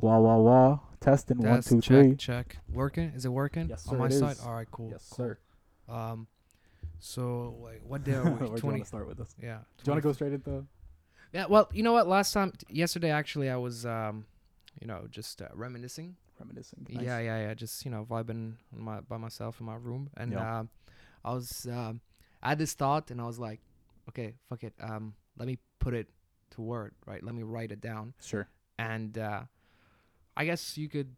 Wah wah wah. Testing one two check, three. check. Working? Is it working? Yes, On my it side? is. All right, cool. Yes, cool. sir. Um, so like, what day are Where we? do you want to start with this? Yeah. Do you want to go straight into? Yeah. Well, you know what? Last time, t- yesterday, actually, I was, um, you know, just uh, reminiscing. Reminiscing. Yeah, yeah, yeah. Just you know, vibing on my by myself in my room, and Yeah. um, I was, um, I had this thought, and I was like, okay, fuck it. Um, let me put it to word, right? Let me write it down, Sure. and uh, I guess you could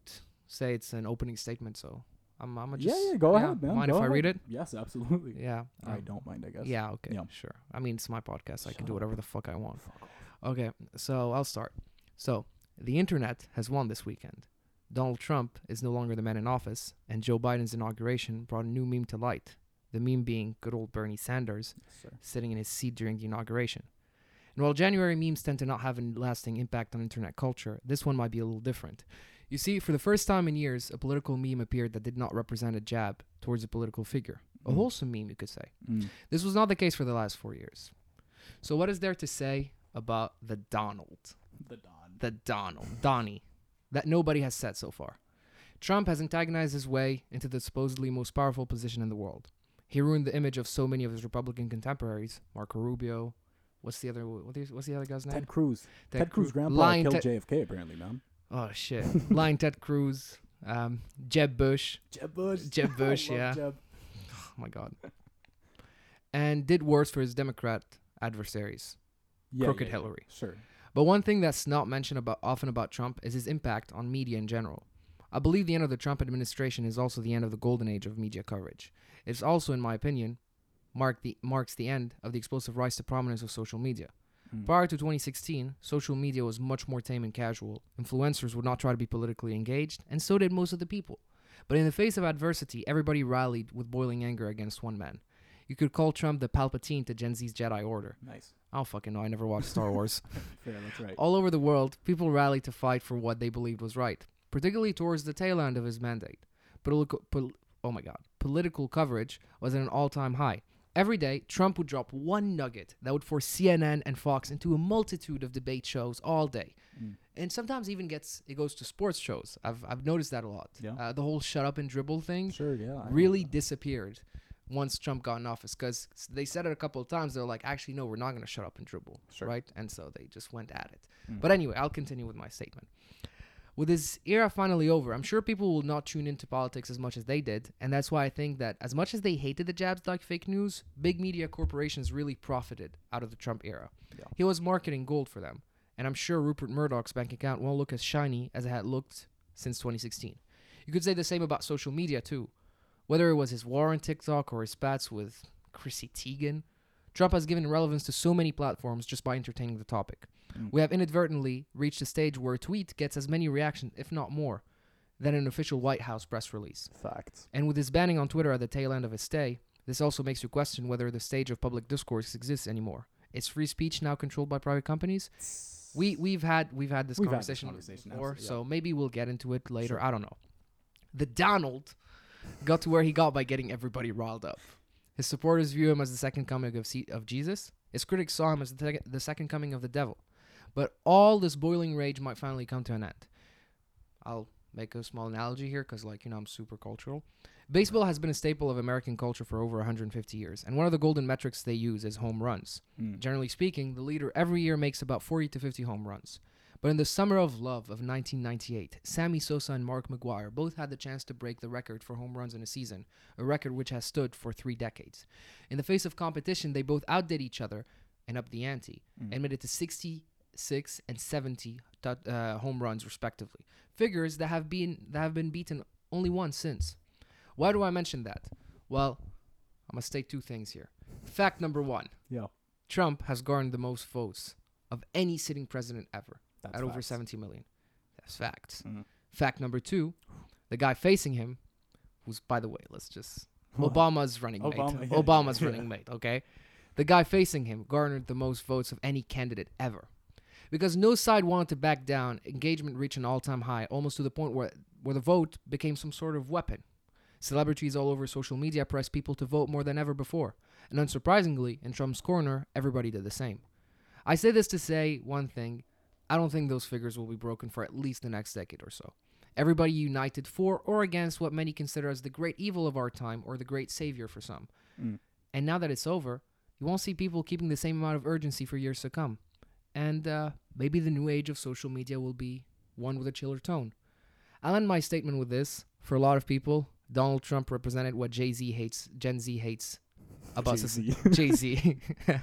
say it's an opening statement. So I'm, I'm gonna Yeah, just yeah. Go ahead, man. Mind go if I read it? Yes, absolutely. Yeah. I um, don't mind. I guess. Yeah. Okay. Yeah. Sure. I mean, it's my podcast. I can Shut do whatever the fuck I want. Fuck. Okay, so I'll start. So, the internet has won this weekend. Donald Trump is no longer the man in office, and Joe Biden's inauguration brought a new meme to light. The meme being good old Bernie Sanders Yes, sitting in his seat during the inauguration. And while January memes tend to not have a lasting impact on internet culture, this one might be a little different. You see, for the first time in years, a political meme appeared that did not represent a jab towards a political figure. A Mm. wholesome meme, you could say. Mm. This was not the case for the last four years. So, what is there to say about the Donald? The Don. The Donald, Donnie, that nobody has said so far? Trump has antagonized his way into the supposedly most powerful position in the world. He ruined the image of so many of his Republican contemporaries, Marco Rubio. What's the other? What is, the other guy's name? Ted Cruz. Ted, Cruz. Cruz grandpa Lying killed Ted- JFK apparently, man. Oh shit! Lying Ted Cruz, um, Jeb Bush. Jeb Bush. Jeb Bush, yeah. Jeb. Oh my god. And did worse for his Democrat adversaries. Yeah, Crooked yeah, yeah. Hillary. Sure. But one thing that's not mentioned about often about Trump is his impact on media in general. I believe the end of the Trump administration is also the end of the golden age of media coverage. It's also, in my opinion, mark the, marks the end of the explosive rise to prominence of social media. Mm. Prior to 2016, social media was much more tame and casual. Influencers would not try to be politically engaged, and so did most of the people. But in the face of adversity, everybody rallied with boiling anger against one man. You could call Trump the Palpatine to Gen Z's Jedi Order. Nice. I don't fucking know. I never watched Star Wars. Fair. That's right. All over the world, people rallied to fight for what they believed was right, particularly towards the tail end of his mandate. Political, pol- oh my God, political coverage was at an all-time high. Every day, Trump would drop one nugget that would force CNN and Fox into a multitude of debate shows all day, Mm. and sometimes even gets it goes to sports shows. I've I've noticed that a lot. Yeah. Uh, the whole shut up and dribble thing Sure. Yeah. I really disappeared once Trump got in office because they said it a couple of times. They're like, actually, no, we're not going to shut up and dribble, Sure. right? And so they just went at it. Mm. But anyway, I'll continue with my statement. With his era finally over, I'm sure people will not tune into politics as much as they did, and that's why I think that as much as they hated the jabs like fake news, big media corporations really profited out of the Trump era. Yeah. He was marketing gold for them, and I'm sure Rupert Murdoch's bank account won't look as shiny as it had looked since 2016. You could say the same about social media too. Whether it was his war on TikTok or his spats with Chrissy Teigen, Trump has given relevance to so many platforms just by entertaining the topic. Mm. We have inadvertently reached a stage where a tweet gets as many reactions, if not more, than an official White House press release. Facts. And with his banning on Twitter at the tail end of his stay, this also makes you question whether the stage of public discourse exists anymore. Is free speech now controlled by private companies? We we've had we've had this We've had this conversation, conversation, before, yeah. so maybe we'll get into it later. Sure. I don't know. The Donald got to where he got by getting everybody riled up. His supporters view him as the second coming of, C- of Jesus. His critics saw him as the, the second coming of the devil. But all this boiling rage might finally come to an end. I'll make a small analogy here because, like, you know, I'm super cultural. Baseball has been a staple of American culture for over 150 years, and one of the golden metrics they use is home runs. Mm. Generally speaking, the leader every year makes about 40 to 50 home runs. But in the summer of love of 1998, Sammy Sosa and Mark McGwire both had the chance to break the record for home runs in a season, a record which has stood for three decades. In the face of competition, they both outdid each other and upped the ante, Mm. and made it to 66 and 70 uh, home runs respectively. Figures that have been that have been beaten only once since. Why do I mention that? Well, I'm gonna state two things here. Fact number one: Yeah. Trump has garnered the most votes of any sitting president ever That's at over facts. 70 million. That's facts. Mhm. Fact number two: the guy facing him, who's by the way, let's just Obama's running Obama, mate. yeah, Obama's yeah. running mate. Okay, the guy facing him garnered the most votes of any candidate ever. Because no side wanted to back down, engagement reached an all-time high, almost to the point where where the vote became some sort of weapon. Celebrities all over social media pressed people to vote more than ever before, and unsurprisingly, in Trump's corner, everybody did the same. I say this to say one thing: I don't think those figures will be broken for at least the next decade or so. Everybody united for or against what many consider as the great evil of our time or the great savior for some. Mm. And now that it's over, you won't see people keeping the same amount of urgency for years to come. And uh, maybe the new age of social media will be one with a chiller tone. I'll end my statement with this. For a lot of people, Donald Trump represented what Jay Z hates, Gen Z hates about Jay-Z. Jay Z.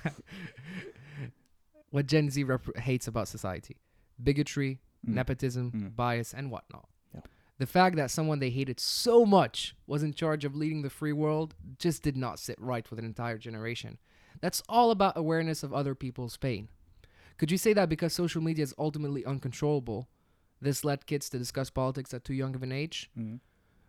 what Gen Z rep- hates about society bigotry, Mm. nepotism, Mm. bias, and whatnot. Yeah. The fact that someone they hated so much was in charge of leading the free world just did not sit right with an entire generation. That's all about awareness of other people's pain. Could you say that because social media is ultimately uncontrollable, this led kids to discuss politics at too young of an age? Mm.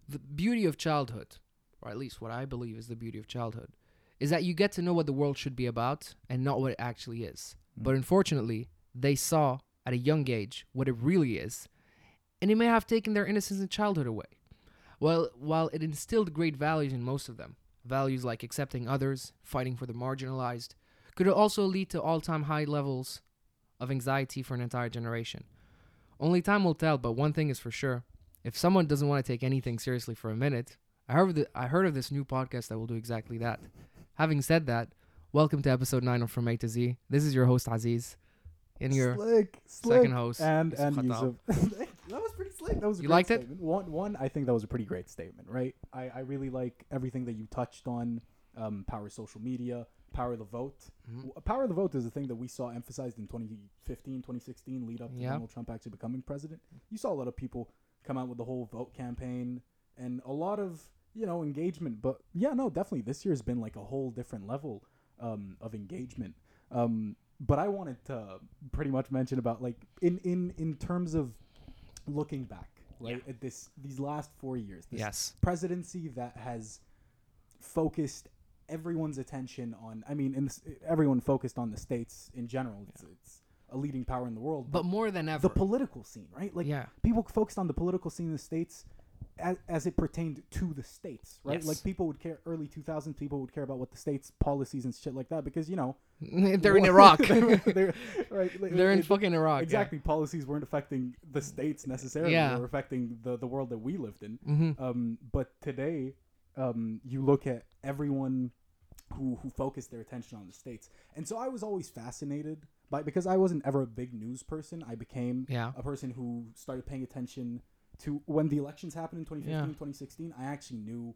the beauty of childhood, or at least what I believe is the beauty of childhood, is that you get to know what the world should be about and not what it actually is. Mm. But unfortunately, they saw at a young age what it really is, and it may have taken their innocence in childhood away. Well, while it instilled great values in most of them, values like accepting others, fighting for the marginalized, could it also lead to all-time high levels of anxiety for an entire generation. Only time will tell, but one thing is for sure if someone doesn't want to take anything seriously for a minute, I heard, the, I heard of this new podcast that will do exactly that. Having said that, welcome to episode 9 of From A to Z. This is your host, Aziz, and your slick, slick. second host. and and. Yusuf. that was pretty slick. That was You liked it? One, one, I think that was a pretty great statement, right? I, I really like everything that you touched on. Um, power social media, power of the vote. Mhm. Power of the vote is a thing that we saw emphasized in 2015, 2016, lead up to Yeah. Donald Trump actually becoming president. You saw a lot of people come out with the whole vote campaign and a lot of you know engagement. But yeah, no, definitely this year's been like a whole different level um, of engagement. Um, but I wanted to pretty much mention about like in in in terms of looking back, right at this these last four years, this Yes. presidency that has focused everyone's attention on. I mean, in this, everyone focused on the states in general. It's, it's a leading power in the world, But more than ever. the political scene, right? Like yeah. people focused on the political scene in the states as, as it pertained to the states, right? Yes. Like people would care early 2000s people would care about what the states policies and shit like that because you know They're in Iraq. they're right, like, They're in it- fucking Iraq. yeah. exactly policies weren't affecting the states necessarily Yeah. they were affecting the the world that we lived in Mm-hmm. um, but today, um, you look at everyone who who focused their attention on the states, and so I was always fascinated by because I wasn't ever a big news person. I became Yeah. a person who started paying attention to when the elections happened in 2015, Yeah. 2016. I actually knew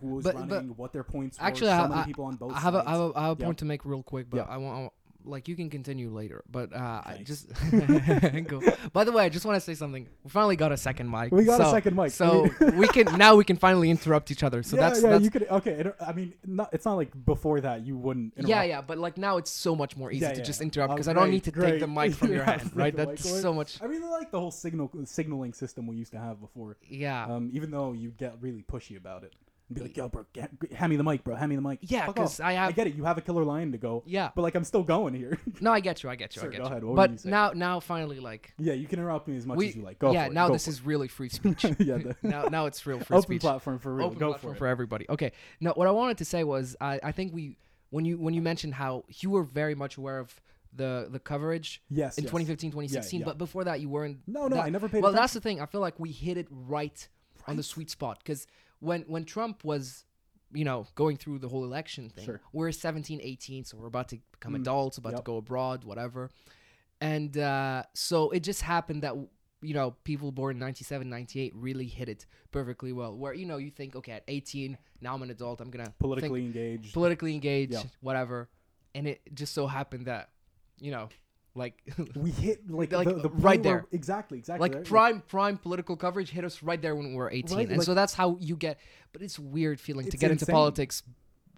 who was But- running, but what their points actually, were. I- So many I- people on both I have a, sides. I have a, I have a Yeah. point to make real quick, but Yeah. I want like you can continue later. But uh, I just go. By the way, I just want to say something. We finally got a second mic. we got a second mic. So we can now we can finally interrupt each other. So yeah, that's yeah, that's you could okay. It, I mean, not, it's not like before that you wouldn't. yeah interrupt. yeah. But like now it's so much more easy Yeah, to yeah. just interrupt Oh, because I don't need to take the mic from your hand, right? That's so much. I really like the whole signal signaling system we used to have before. Yeah. Um, even though you get really pushy about it, and be like, "Yo, bro, get, hand me the mic, bro. Hand me the mic." yeah, Fuck because off. I I get it. You have a killer line to go, Yeah. but like I'm still going here. No, I get you. I get you. Sure, I get you. go you. ahead. What but now now finally like yeah, you can interrupt me as much we as you like. Go yeah for it. Yeah, now Go this is really free speech. yeah, the now now it's real free open speech. platform for real. open go platform for for, everybody. Okay. Now, what I wanted to say was, I, I think we when you when you mentioned how you were very much aware of the the coverage Yes. in yes. 2015, 2016, yeah. but before that you weren't. No, no, that- I never paid. Well, attention. that's the thing. I feel like we hit it right, on the sweet spot because when when Trump was. You know, going through the whole election thing. Sure. We're 17, 18, so we're about to become Mm. adults, about to go abroad, whatever. And uh, so it just happened that you know, people born in 97, 98 really hit it perfectly well. Where, you know, you think, okay, at 18, now I'm an adult, I'm going to politically engaged. politically engaged, Yeah. whatever. And it just so happened that, you know, like we hit like, Like, the, the right point where- there. exactly, exactly. like right? prime prime political coverage hit us right there when we were 18. Right, and like- so that's how you get but it's weird feeling to It's get into politics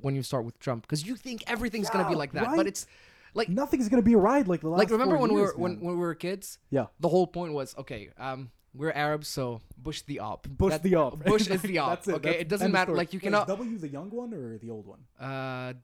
when you start with Trump because you think everything's going to be like that, right? but it's like nothing's gonna be a ride like the last. like remember when we were when, when we were kids? Yeah. The whole point was okay, um we're Arabs, so Bush the op. Bush That- the op. Bush is the op. It. Okay, That's- it doesn't matter. Like you Wait, is cannot. W the young one or the old one? Uh,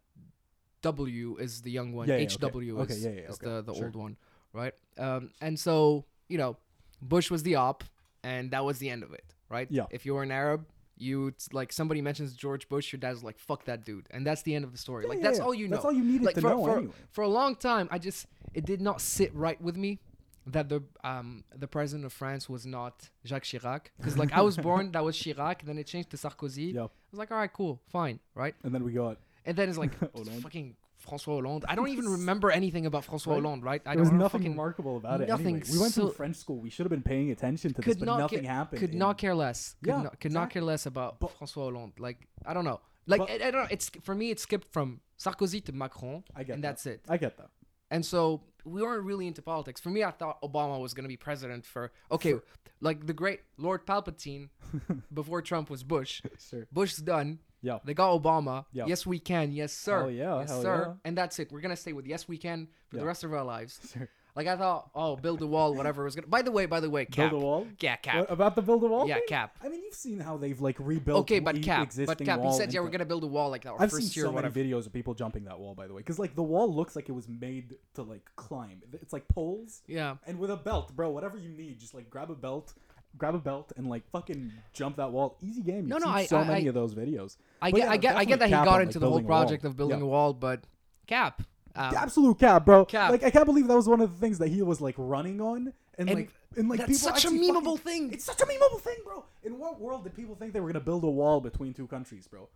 W is the young one. Yeah, yeah, okay. HW Okay, is, yeah, yeah, is okay. the the Sure. old one, right? Um, and so you know, Bush was the op, and that was the end of it, right? Yeah. If you were an Arab, you like somebody mentions George Bush, your dad's like, "Fuck that dude," and that's the end of the story. like that's all you know. That's all you needed like to for, know for, anyway. for a long time, I just it did not sit right with me that the um the president of France was not Jacques Chirac because like I was born that was Chirac then it changed to Sarkozy. Yeah. I was like all right cool fine right And then we got and then it's like fucking François Hollande. I don't even remember anything about François Right. Hollande right. I there was don't nothing fucking remarkable about it. nothing Anyway. We went so- to French school. We should have been paying attention to this, could but not nothing ca- happened. could in- not care less. Could Yeah, not, could not care less about But- François Hollande. Like I don't know. Like But- I, I don't know. It's for me. It skipped from Sarkozy to Macron, I get and that. that's it. I get that. And so we weren't really into politics. For me, I thought Obama was going to be president for okay, like the great Lord Palpatine before Trump was Bush. Sure. Bush's done. Yeah. They got Obama. Yeah. Yes, we can. Yes, sir. Hell yeah, Yes, hell sir. yeah. And that's it. We're gonna stay with yes, we can for Yeah. the rest of our lives. Sure. Like I thought, oh, build a wall, whatever was gonna. By the way, by the way, cap. Build a wall. Yeah, cap. What, about the build a wall? Yeah, thing? cap. I mean, you've seen how they've like rebuilt. Okay, but cap. But cap. He said, yeah, we're gonna build a wall like our I've first seen year so or many videos of people jumping that wall. By the way, because like the wall looks like it was made to like climb. It's like poles Yeah. and with a belt, bro. Whatever you need, just like grab a belt, grab a belt, and like fucking jump that wall. Easy game. You've No, no, I- so I- many I- of those videos. I But get, yeah, I get, I get that he got on, into like, the whole building a wall. project of building Yeah. a wall, but cap. Um, Absolute cap, bro. Cap. Like I can't believe that was one of the things that he was like running on, and, And like and like that's such a memeable fucking- thing. It's such a memeable thing, bro. In what world did people think they were gonna build a wall between two countries, bro?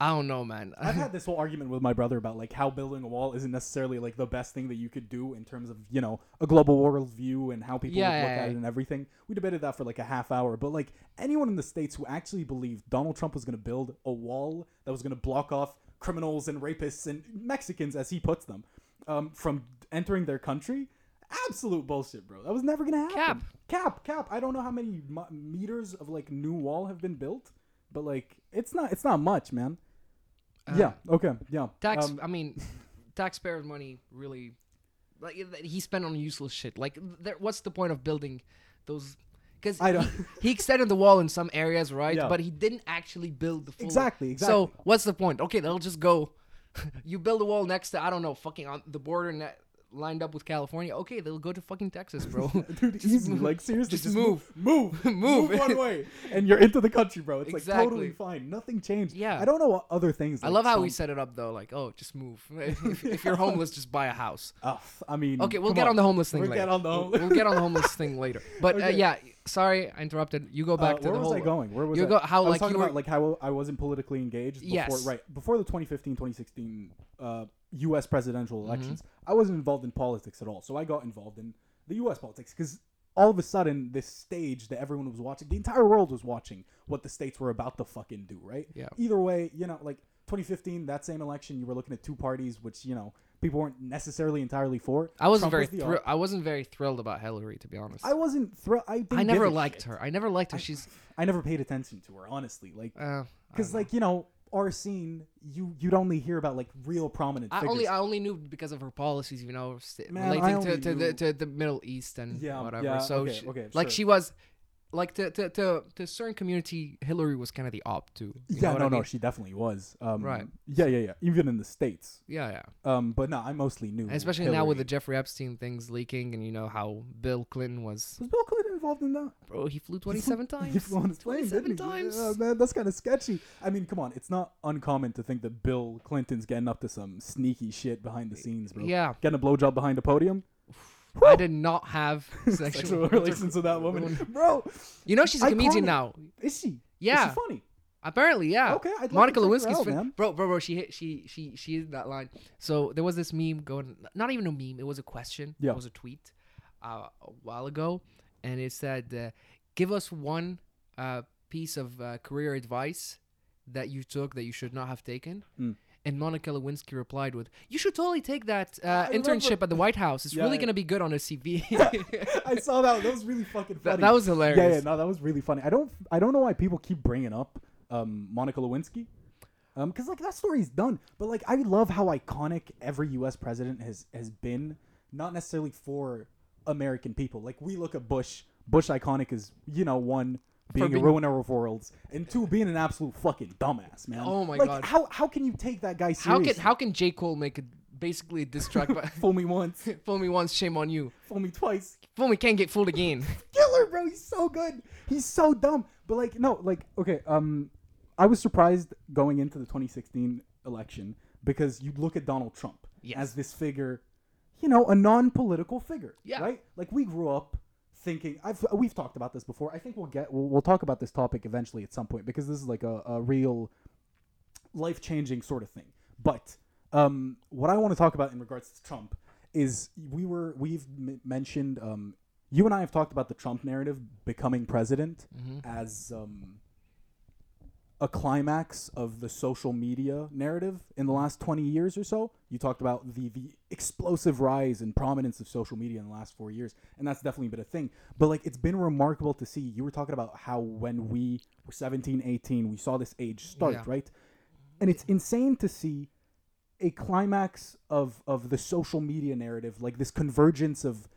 I don't know, man. I've had this whole argument with my brother about like how building a wall isn't necessarily like the best thing that you could do in terms of you know a global world view and how people Yeah, would look yeah, at it and everything. We debated that for like a half hour, but like anyone in the states who actually believed Donald Trump was going to build a wall that was going to block off criminals and rapists and Mexicans, as he puts them, um, from entering their country. Absolute bullshit, bro. That was never gonna happen. Cap. cap, cap. I don't know how many meters of like new wall have been built, but like it's not, it's not much, man. yeah. Okay. Yeah. tax. Um, I mean, taxpayers' money really, like he spent on useless shit. Like, there, what's the point of building those? Because I don't- he, he extended the wall in some areas, right? Yeah. But he didn't actually build the full. Exactly, Exactly. So what's the point? Okay, they'll just go. you build a wall next to I don't know, fucking on the border ne- lined up with California. Okay, they'll go to fucking Texas, bro. Dude, Just easy. move. Like seriously, Just just, move. move, move, Move. one way, and you're into the country, bro. It's like totally fine. Nothing changed. Yeah. I don't know what other things. I love how we set it up though. Like, oh, just move. if, if you're homeless, just buy a house. Ugh, I mean, Okay, we'll get on. the homeless thing We'll later. get on the We'll- get on the homeless thing later. But uh, yeah, sorry, I interrupted. You go back Uh, to where the was whole. I going? Where was you I? go- how, I was like, talking you were- about like how I wasn't politically engaged. Before, Yes. Right before the 2015, 2016 uh, U.S. presidential Mm-hmm. elections, I wasn't involved in politics at all. So I got involved in the U.S. politics because all of a sudden, this stage that everyone was watching, the entire world was watching what the states were about to fucking do. Right. Yeah. Either way, you know, like 2015, that same election, you were looking at two parties, which you know people weren't necessarily entirely for. I wasn't Trump very was I wasn't very thrilled about Hillary, to be honest. I wasn't thrilled. I, didn't I never liked shit. her. I never liked her. She's I never paid attention to her, honestly. Like, uh, because don't like you know our scene you you'd only hear about like real prominent I figures only I only knew because of her policies, you know, Man, relating to, to the to the Middle East and Yeah, whatever. yeah, so okay, she, okay, like sure. she was like to to to, to a certain community, Hillary was kind of the op too. You yeah no I no she definitely was um Right. yeah yeah yeah even in the states Yeah, yeah. um but no i mostly knew especially now with the Jeffrey Epstein things leaking, and you know how Bill Clinton was, was bill clinton involved in that bro. He flew twenty seven times. He flew on his plane, 27 didn't he? times. Yeah, man, that's kind of sketchy. I mean, come on, it's not uncommon to think that Bill Clinton's getting up to some sneaky shit behind the scenes, bro. Yeah, Getting a blowjob behind a podium, I did not have sexual, sexual relations with that woman, bro. You know she's a comedian Iconic. now. Is she? Yeah. Is she funny? Apparently, yeah. Okay, I'd like Monica to check her Lewinsky's out, man. bro, bro, bro. She hit, she, she, she is that line. So there was this meme going, not even a meme. It was a question. Yeah. It was a tweet uh, a while ago, and it said, uh, "Give us one uh, piece of uh, career advice that you took that you should not have taken." Mm. And Monica Lewinsky replied with, "You should totally take that uh, internship at the White House. It's Yeah, really yeah. gonna be good on a CV." I saw that. That was really fucking funny. that, that was hilarious. yeah, no, that was really funny. I don't, I don't know why people keep bringing up um, Monica Lewinsky, um, because like that story's done. But like, I love how iconic every U.S. president has has been, not necessarily for American people. Like we look at Bush. Bush iconic is you know one being, being- a ruiner of worlds, and two being an absolute fucking dumbass, man. Oh my like, God. How how can you take that guy How seriously? can how can J Cole make a basically a diss track? But fool me once, fool me once, shame on you. fool me twice. Fool me can't get fooled again. killer, bro. He's so good. He's so dumb. But like, no, like, okay. Um, I was surprised going into the 2016 election because you look at Donald Trump Yes. as this figure you know, a non-political figure. Yeah. Right. Like we grew up thinking. I've we've talked about this before. I think we'll get we'll, we'll talk about this topic eventually at some point because this is like a, a real life-changing sort of thing. But um, what I want to talk about in regards to Trump is we were we've m- mentioned um, you and I have talked about the Trump narrative becoming president as um, a climax of the social media narrative in the last 20 years or so. You talked about the the explosive rise in prominence of social media in the last 4 years and that's definitely been a thing. But like it's been remarkable to see you were talking about how when we were 17, 18, we saw this age start, Yeah. right? And it's insane to see a climax of of the social media narrative, like this convergence of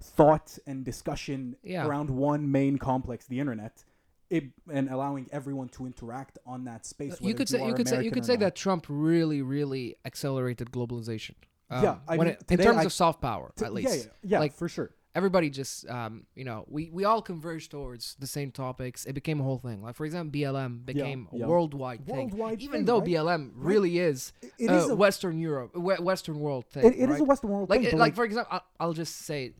thought and discussion Yeah. around one main complex, the internet, it, and allowing everyone to interact on that space. you could say are you could say you could say not. that Trump really really accelerated globalization. Um, Yeah, I mean, it- in terms I- of soft power, T- at least. yeah, yeah, Like, for sure. everybody just um, you know we we all converged towards the same topics it became a whole thing like for example blm became yeah. a worldwide thing Worldwide even thing, though right? blm really is It- it uh, is a- western europe western world thing It, it is right? a Western world like thing, like, for example I'll, I'll just say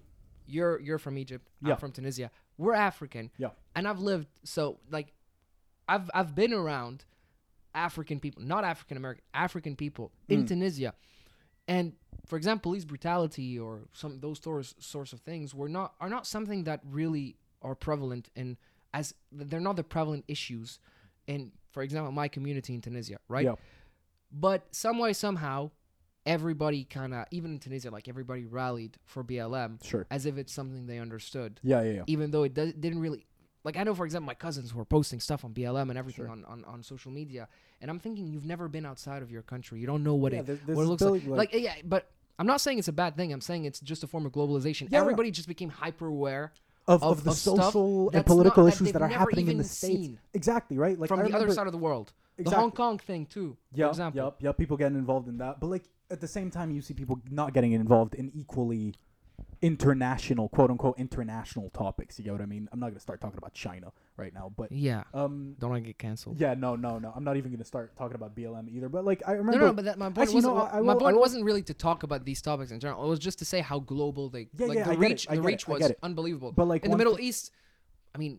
you're you're from egypt Yeah. i'm from tunisia we're african Yeah. And i've lived so like i've i've been around african people not african american african people in Mm. tunisia and for example police brutality or some those source sorts of things were not are not something that really are prevalent in as they're not the prevalent issues in for example my community in tunisia right Yeah. but some way somehow everybody kind of even in tunisia like everybody rallied for blm sure. as if it's something they understood Yeah, yeah, yeah. even though it does, didn't really like I know for example my cousins were posting stuff on BLM and everything Sure. on, on, on social media and I'm thinking you've never been outside of your country you don't know what Yeah, it there- there's what it looks like. ability, like yeah but I'm not saying it's a bad thing I'm saying it's just a form of globalization Yeah, yeah. everybody just became hyper aware of, of- of the of social and political not- issues they've that are happening in the states. Exactly, right? Like from I the remember, other side of the world the Exactly. Hong Kong thing too for yeah, example Yep, yep. People getting involved in that, but like at the same time, you see people not getting involved in equally international, quote unquote, international topics. You get what I mean? I'm not gonna start talking about China right now, but yeah um, don't want to get canceled yeah, no, no, no. I'm not even gonna start talking about BLM either. But like I no, remember, no, but that, my point Actually, wasn't. no, I- I my will- point wasn't really to talk about these topics in general. It was just to say how global they. Yeah, like yeah, the I reach, the get it, reach was unbelievable. but like in the Middle thi- East, I mean,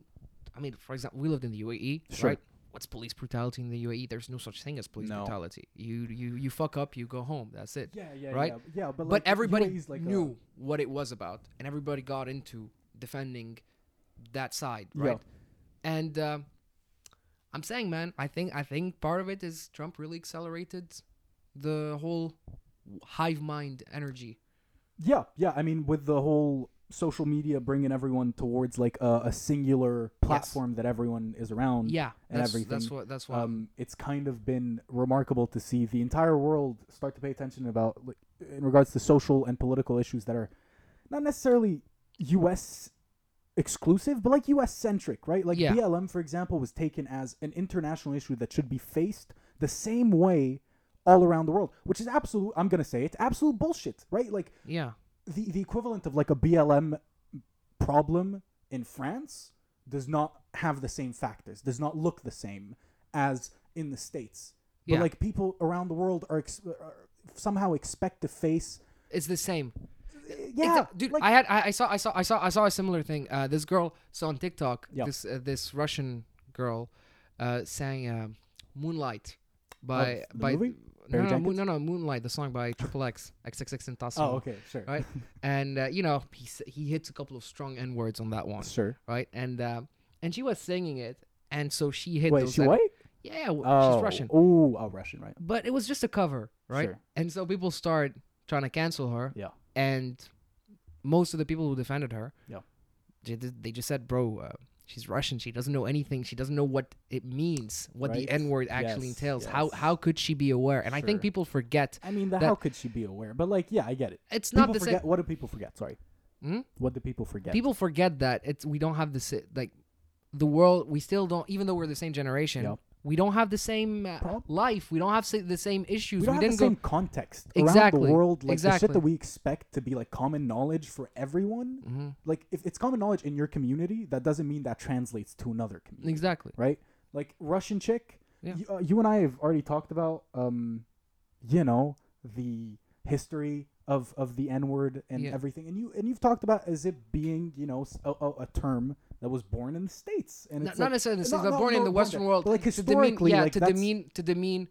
I mean, for example, we lived in the UAE, Sure. right? What's police brutality in the UAE? There's no such thing as police No. brutality. You you you fuck up, you go home. That's it. yeah, yeah, right? yeah, yeah. But, but everybody UAE is like a- knew what it was about, and everybody got into defending that side, Yeah. right? And uh, I'm saying, man, I think I think part of it is Trump really accelerated the whole hive mind energy. Yeah, yeah. I mean, with the whole social media bringing everyone towards like a, a singular platform that everyone is around. Yeah, and that's, everything. That's what. That's what. Um, it's kind of been remarkable to see the entire world start to pay attention about like, in regards to social and political issues that are not necessarily U.S. exclusive, but like U.S. centric, right? Like Yeah. BLM, for example, was taken as an international issue that should be faced the same way all around the world, which is absolute. I'm gonna say it's absolute bullshit, right? Like yeah. The the equivalent of like a BLM problem in France does not have the same factors, does not look the same as in the states. But Yeah. like people around the world are, ex- are somehow expect to face. It's the same. Yeah, Exa- dude. like- I had. I, I saw. I saw. I saw. I saw a similar thing. Uh, this girl. So on TikTok, Yeah. this uh, this Russian girl, uh, sang uh, "Moonlight" by the by. movie? No, no, no, Jenkins? no, no, Moonlight, the song by Triple X, XXXTentacion. oh, okay, sure, Right, and uh, you know he he hits a couple of strong n words on that one, sure. right? And uh, and she was singing it, and so she hit Wait, she N- white? Yeah, Oh, she's Russian. Oh, oh, Russian, right? but it was just a cover, right? Sure. And so people start trying to cancel her, Yeah. and most of the people who defended her, Yeah. they, they just said, "Bro, uh, she's Russian. She doesn't know anything. She doesn't know what it means, what Right. the N word actually Yes, entails. How yes. how could she be aware?" And I think people forget I mean, how could she be aware? But like, yeah, I get it. it's People not the forget. same. What do people forget? Sorry. Hmm? What do people forget? People forget that it's we don't have the like the world. We still don't, even though we're the same generation. Yep. We don't have the same uh, Prob- life. We don't have the same issues. we don't have didn't the go. same context Exactly, around the world. Like the shit that we expect to be like common knowledge for everyone. hmm Like if it's common knowledge in your community, that doesn't mean that translates to another community, Exactly. right? Like Russian chick. Yeah. You, uh, you and I have already talked about, um, you know, the history of of the N word and Yeah. everything, and you and you've talked about as it being you know a term that was born in the states, and Not, it's not like, necessarily the not- States, but not- born in the Western world. like to demean, historically, yeah, like, to demean, to demean,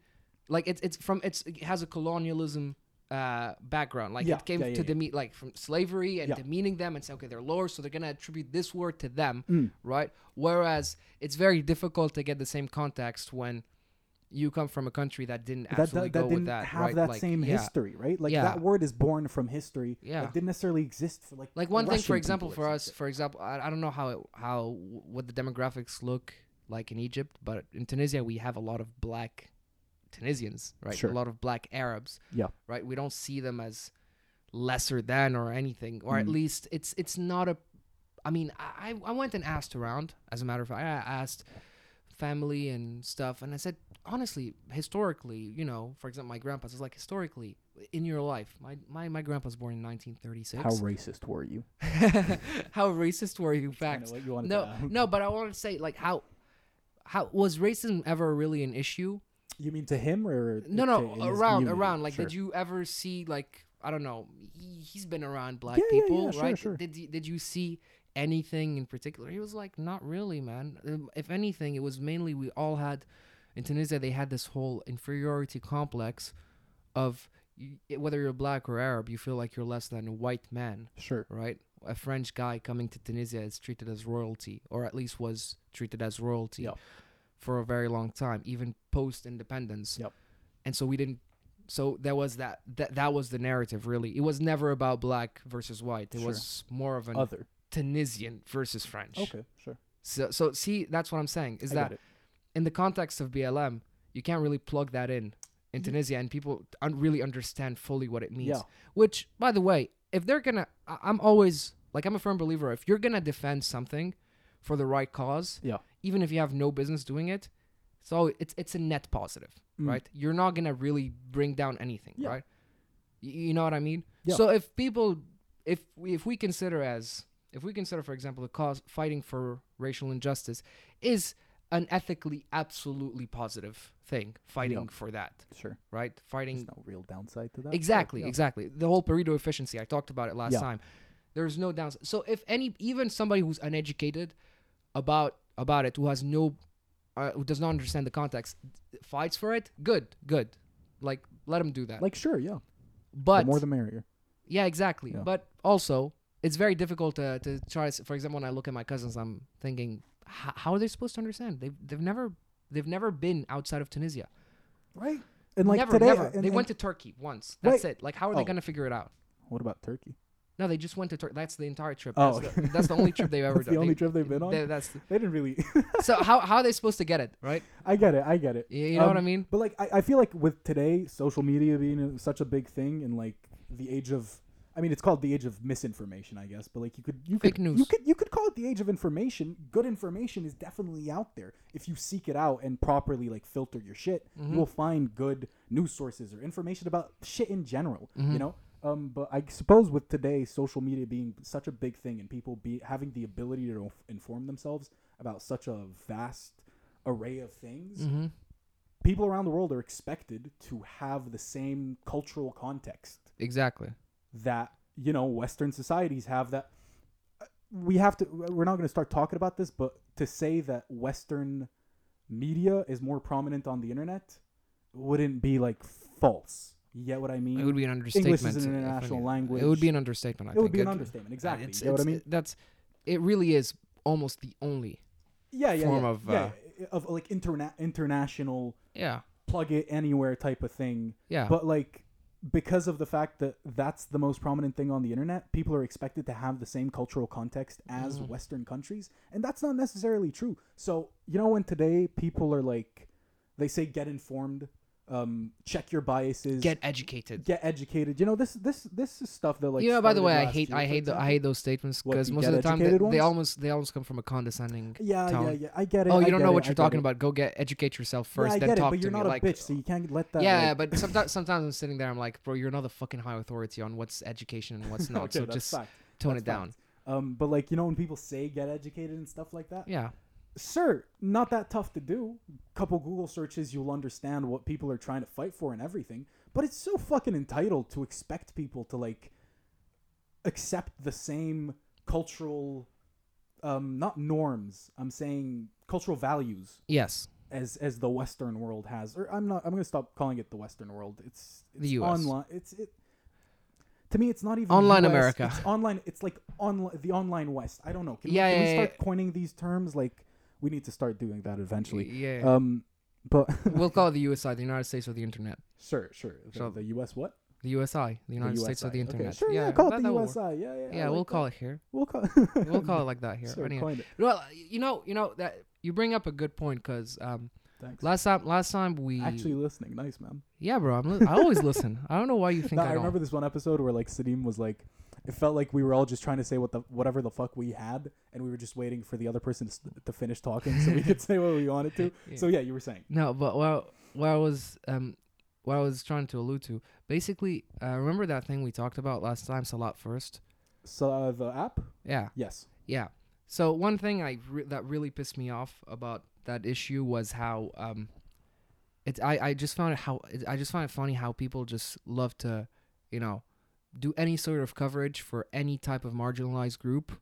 like it's it's from it's it has a colonialism uh background. Like Yeah, it came yeah, yeah, to yeah. demean like from slavery and demeaning them and say okay they're lower, so they're gonna attribute this word to them, Mm. right? Whereas it's very difficult to get the same context when you come from a country that didn't that, absolutely that, didn't with that, have right? that like, same yeah. history, right? Like Yeah. that word is born from history. Yeah. that didn't necessarily exist for like like one thing for example for us for example I, I don't know how it, how what the demographics look like in egypt but in tunisia we have a lot of black tunisians right Sure. a lot of black arabs Yeah. right we don't see them as lesser than or anything or at Mm. least it's it's not a i mean i i went and asked around as a matter of fact i asked family and stuff and i said honestly historically you know for example my grandpa's is like historically in your life my my, my grandpa was born in 1936 how racist were you? how racist were you? Facts. you No, no, but I want to say like how, how was racism ever really an issue? You mean to him or No, no, around, around. Like, Sure. did you ever see like I don't know? He, he's been around black Yeah, yeah, people, yeah, sure, right? sure. Did you, did you see anything in particular? He was like, not really, man. If anything, it was mainly we all had in Tunisia. They had this whole inferiority complex of whether you're black or Arab, you feel like you're less than a white man Sure. right? A French guy coming to Tunisia is treated as royalty, or at least was treated as royalty Yep. for a very long time, even post independence. Yep. And so we didn't. So there was that. That that was the narrative. Really, it was never about black versus white. It Sure. was more of an Other. Tunisian versus French. Okay. Sure. So so see, that's what I'm saying. Is I that. In the context of BLM, you can't really plug that in in Tunisia, and people un- really understand fully what it means. Yeah. Which, by the way, if they're gonna, I- I'm always like I'm a firm believer. If you're gonna defend something for the right cause, Yeah. even if you have no business doing it, so it's it's a net positive, Mm. right? You're not gonna really bring down anything, Yeah. right? Y- you know what I mean? Yeah. So if people, if we, if we consider as if we consider, for example, the cause fighting for racial injustice is an ethically absolutely positive thing, fighting for that, Sure. right? Fighting There's no real downside to that. Exactly, yeah. exactly. The whole Pareto efficiency. I talked about it last Yeah. time. There's no downside. So if any, even somebody who's uneducated about about it, who has no, uh, who does not understand the context, fights for it. Good, good. Like let him do that. Like sure, yeah. but the more the merrier. yeah, exactly. Yeah. But also, it's very difficult to to try. For example, when I look at my cousins, I'm thinking, "H- how are they supposed to understand? They've they've never they've never been outside of Tunisia. Right. And like never, today, never. and- they and- went to Turkey once. That's Right. it. Like, how are they Oh. gonna figure it out? What about Turkey? No, they just went to Turkey. That's the entire trip. Oh, That's, the, that's the only trip they've ever That's done. the only They- trip they've been on. they- that's the- They didn't really. so how how are they supposed to get it right? I get it. I get it. You, you know what I Um, mean? But like, I, I feel like with today, social media being such a big thing, and like the age of, I mean, it's called the age of misinformation, I guess. But like, you could you Fake could news. you could you could call it the age of information. Good information is definitely out there if you seek it out and properly like filter your shit. Mm-hmm. You will find good news sources or information about shit in general. Mm-hmm. You know. Um, but I suppose with today, social media being such a big thing and people be having the ability to inform themselves about such a vast array of things, Mm-hmm. people around the world are expected to have the same cultural context Exactly. That you know western societies have that uh, we have to we're not going to start talking about this but to say that western media is more prominent on the internet wouldn't be like false you get what i mean It would be an understatement. English is an international language It would be an understatement. I it would think. be an understatement exactly It's, you know what i mean That's it. Really is almost the only. yeah yeah form yeah, of, yeah, uh, of like interna- international Yeah. plug it anywhere type of thing Yeah. But like because of the fact that that's the most prominent thing on the internet, people are expected to have the same cultural context as Mhm. Western countries, and that's not necessarily true. So you know when today people are like, they say get informed, um, check your biases, Get educated. get educated. You know this this this is stuff that like. you know, by the way, I hate year, I hate the, I hate those statements because most of the time they, they almost they almost come from a condescending. Yeah, tone. yeah, yeah. I get it. Oh, I you don't know it, what you're get talking about. Go get educate yourself first, yeah, I then get talk it, but to you're me. not like, a bitch, so you can't let that. yeah, like- but sometimes sometimes I'm sitting there. I'm like, bro, you're not the fucking high authority on what's education and what's not. okay, so just fact. tone That's it down. fact. Um, but like you know when people say get educated and stuff like that, Yeah. Sure, not that tough to do. Couple Google searches, you'll understand what people are trying to fight for and everything. but it's so fucking entitled to expect people to like accept the same cultural um not norms i'm saying cultural values Yes. as as the western world has or i'm not i'm gonna stop calling it the western world it's, it's The US. online it's it to me it's not even Online US, America. it's online it's like online the online west i don't know can, Yeah, we, can yeah, we yeah, start coining these terms like we need to start doing that eventually Yeah. um but we'll call it the USI, the United States of the Internet. sure sure the, So- the us what The USI, the United States of the USI. Okay, Internet. sure, yeah, call it the that. USI. Yeah, yeah. Yeah, we'll call it here. We'll call. We'll call it like that here. Sure, Anyway. Well, you know, you know that you bring up a good point because um, Thanks. last time, last time we Actually listening, nice man. yeah, bro, I'm li- I always listen. I don't know why you think No, I, I remember this one episode where like Sadim was like, it felt like we were all just trying to say what the whatever the fuck we had, and we were just waiting for the other person to, to finish talking so we could say what we wanted to. Yeah. So yeah, you were saying. No, but what what I was um what I was trying to allude to, basically, uh, remember that thing we talked about last time, Salat first. So uh, the app, Yeah, yes. yeah. So one thing I re- that really pissed me off about that issue was how um, it I I just found it how it, I just find it funny how people just love to, you know, do any sort of coverage for any type of marginalized group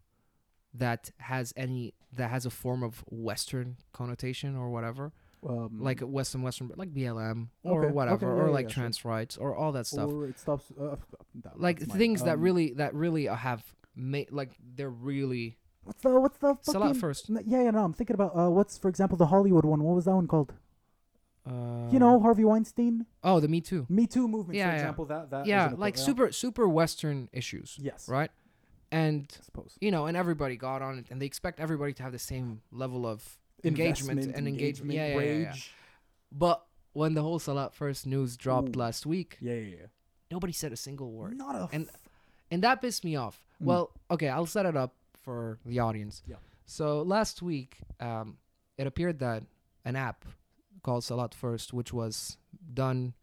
that has any that has a form of Western connotation or whatever. Um, like Western Western, like BLM or Okay, whatever, okay, yeah, or like yeah, sure. trans rights or all that stuff. or it stops. Uh, that- like things that Um, really that really uh, have made like they're really What's the what's the Sell fucking? out first. Yeah, yeah. No, I'm thinking about uh, what's for example the Hollywood one. What was that one called? Uh, you know, Harvey Weinstein, Oh, the Me Too. Me Too movement, Yeah, for yeah. example. That that yeah, like yeah. super super Western issues, Yes, right? And I suppose. you know, and everybody got on it, and they expect everybody to have the same level of engagement Investment, and engagement. Yeah, yeah, yeah, yeah. But when the whole Salat first news dropped Ooh. last week, Yeah, yeah, yeah. nobody said a single word. Not a. And- and that pissed me off. Mm. Well, okay, I'll set it up for the audience. Yeah. So last week, um, it appeared that an app called Salat First, which was done.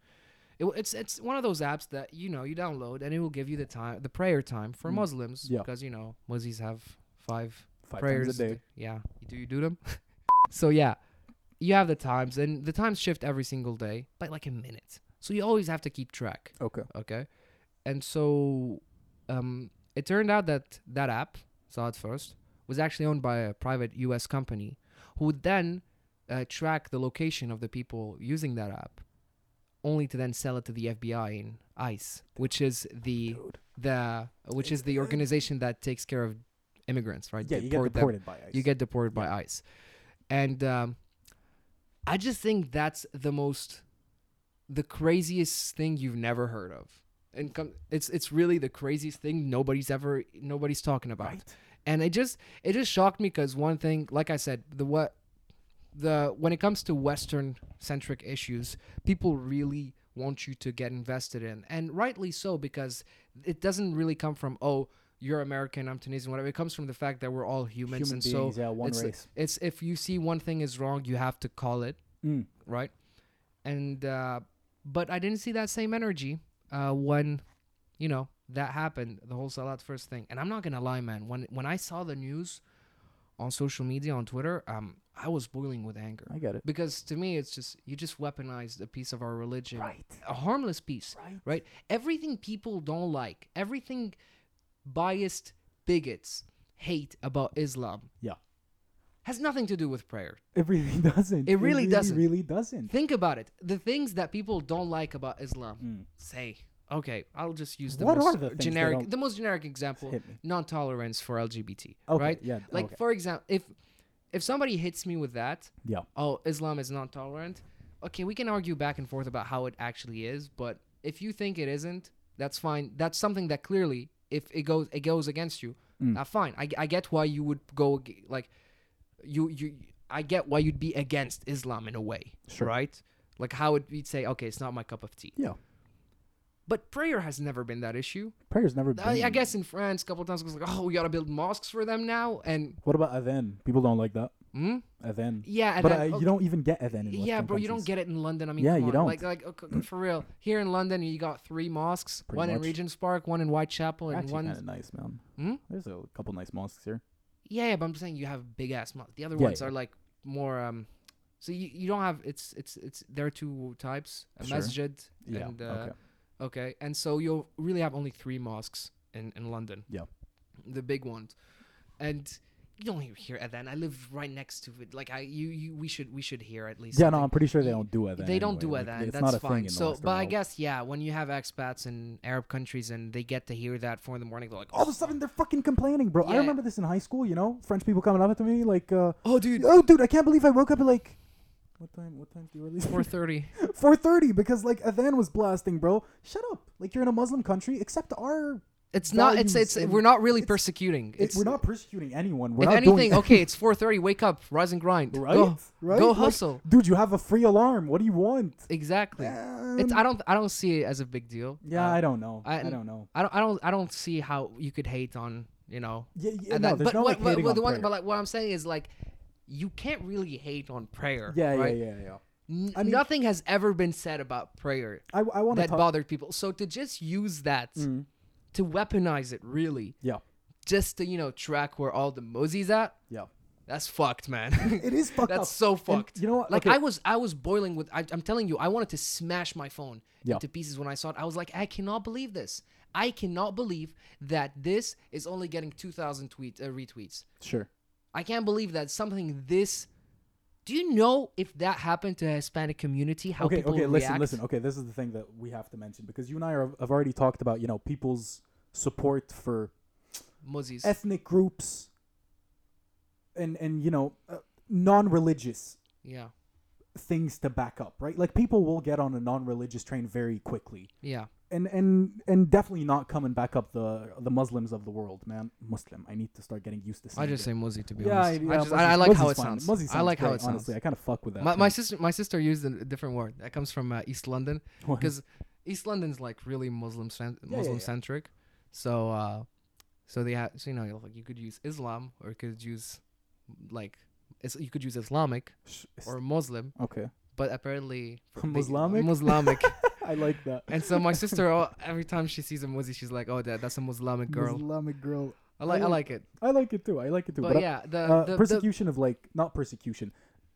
It, it's it's one of those apps that you know you download and it will give you the time, the prayer time for Mm. Muslims Yeah. because you know Muslims have five five prayers a day. Yeah, do you do them? so yeah, you have the times and the times shift every single day by like a minute. So you always have to keep track Okay. okay and so um it turned out that that app Salat First was actually owned by a private us company who would then uh, track the location of the people using that app only to then sell it to the fbi and ice which is the Dude. the which is the organization that takes care of immigrants right Yeah, you get Deport them. deported by ICE. You get deported by ICE. And um, I just think that's the most, the craziest thing you've never heard of. And com- it's it's really the craziest thing nobody's ever nobody's talking about. right. And it just it just shocked me because one thing, like I said, the what the when it comes to Western centric issues, people really want you to get invested in, and rightly so because it doesn't really come from oh you're American, I'm Tunisian, whatever. It comes from the fact that we're all humans, Human and beings, so yeah, one it's race. it's if you see one thing is wrong, you have to call it Mm. right. And uh, but I didn't see that same energy uh, when you know that happened, the whole Salat first thing. And I'm not gonna lie, man. When when I saw the news on social media on Twitter, um, I was boiling with anger I get it. because to me, it's just you just weaponized a piece of our religion, Right. a harmless piece, Right. right? Everything people don't like, everything biased bigots hate about Islam, Yeah. has nothing to do with prayer. It really doesn't. It really doesn't. Really doesn't. Think about it. The things that people don't like about Islam, Mm. say, okay, I'll just use the What most the generic, the most generic example: non-tolerance for LGBT. Okay. Right? Yeah. Like, okay. for example, if if somebody hits me with that, Yeah. oh, Islam is non-tolerant. Okay, we can argue back and forth about how it actually is, but if you think it isn't, that's fine. That's something that clearly, if it goes, it goes against you. Mm. Uh, fine. I, I get why you would go like, you you. I get why you'd be against Islam in a way, Sure. right? Like how would you'd say, okay, it's not my cup of tea. Yeah. But prayer has never been that issue. Prayer's never been. I, I guess in France, a couple times, it was like, oh, we gotta build mosques for them now, and What about adhan? People don't like that. hmm? Adhan. yeah, But uh, okay. you don't even get adhan in Yeah, Western bro, you don't get it in London. I mean, Yeah, you on. don't. Like, like okay, for real. Here in London, you got three mosques: Pretty one in much. Regent's Park, one in Whitechapel, and Actually, one. kind of nice, man. Hmm? There's a couple nice mosques here. Yeah, yeah, but I'm saying you have big ass mosques. The other Yeah, ones yeah. are like more um, So you, you don't have it's it's it's there are two types a Sure. masjid Yeah. and uh, okay. Okay and so you'll really have only three mosques in in London. Yeah. the big ones, and you don't even hear adhan. I live right next to it. Like I you, you we should we should hear at least. Yeah, no. I'm pretty sure they don't do it. They don't do it Like. It's That's not a fine. thing in so, but I guess yeah, when you have expats in Arab countries and they get to hear that four in the morning, they're like, all of a sudden they're fucking complaining, bro. I remember this in high school. You know, French people coming up to me like, uh, "Oh, dude, "Oh, dude, I can't believe I woke up at like." What time? What time do you release? four thirty. Four thirty because like Adhan was blasting, bro. Shut up! Like you're in a Muslim country. Accept our. It's not. It's it's. We're not really it's- persecuting. It, It's we're not persecuting anyone. We're if not anything, okay, it's four thirty. Wake up, rise and grind. right, Go, right. go Like, hustle. dude. You have a free alarm. What do you want? exactly. It's. Um, I don't. I don't see it as a big deal. yeah, Uh, I don't know. I- I, don't know. I don't. I don't. I don't see how you could hate on. You know. Yeah, yeah no, that- there's but no what, like but, hating but on the one, but like what I'm saying is like, you can't really hate on prayer. yeah, right? yeah, yeah, yeah. N- I mean- nothing has ever been said about prayer I, I want that talk. bothered people. So to just use that Mm, to weaponize it, really, yeah, just to you know track where all the mozzies at, yeah. that's fucked, man. It is fucked that's up. so And fucked. you know what? Like Okay. I was, I was boiling with. I, I'm telling you, I wanted to smash my phone Yeah. into pieces when I saw it. I was like, I cannot believe this. I cannot believe that this is only getting 2,000 tweet uh, retweets. Sure. I can't believe that something this. Do you know if that happened to a Hispanic community? How okay, okay. Listen, react? listen. Okay, this is the thing that we have to mention because you and I are, have already talked about you know people's support for Mozzies. ethnic groups and and you know uh, non-religious yeah, things to back up, right? Like people will get on a non-religious train very quickly. yeah. And and and definitely not coming back up the the Muslims of the world, man. Muslim. I need to start getting used to I just say Mozzie to be yeah, honest. yeah, I, just, I, I like how it fine. sounds. Muzzy I sounds like how great, it sounds. Honestly, I kind of fuck with that. My, my sister my sister used a different word that comes from uh, East London because East London's like really Muslim cent- Yeah, yeah, Muslim yeah. centric. So uh so they have so you know like you could use Islam or you could use like you could use Islamic or Muslim, okay, but apparently big- Muslimic. I like that. and so my sister oh, every time she sees a Muzzy, she's like, "Oh, that that's a Muslimic girl." Islamic girl. I like I like- it. I like it too. I like it too. But, But, uh, yeah, the, uh, the, the persecution of like not persecution.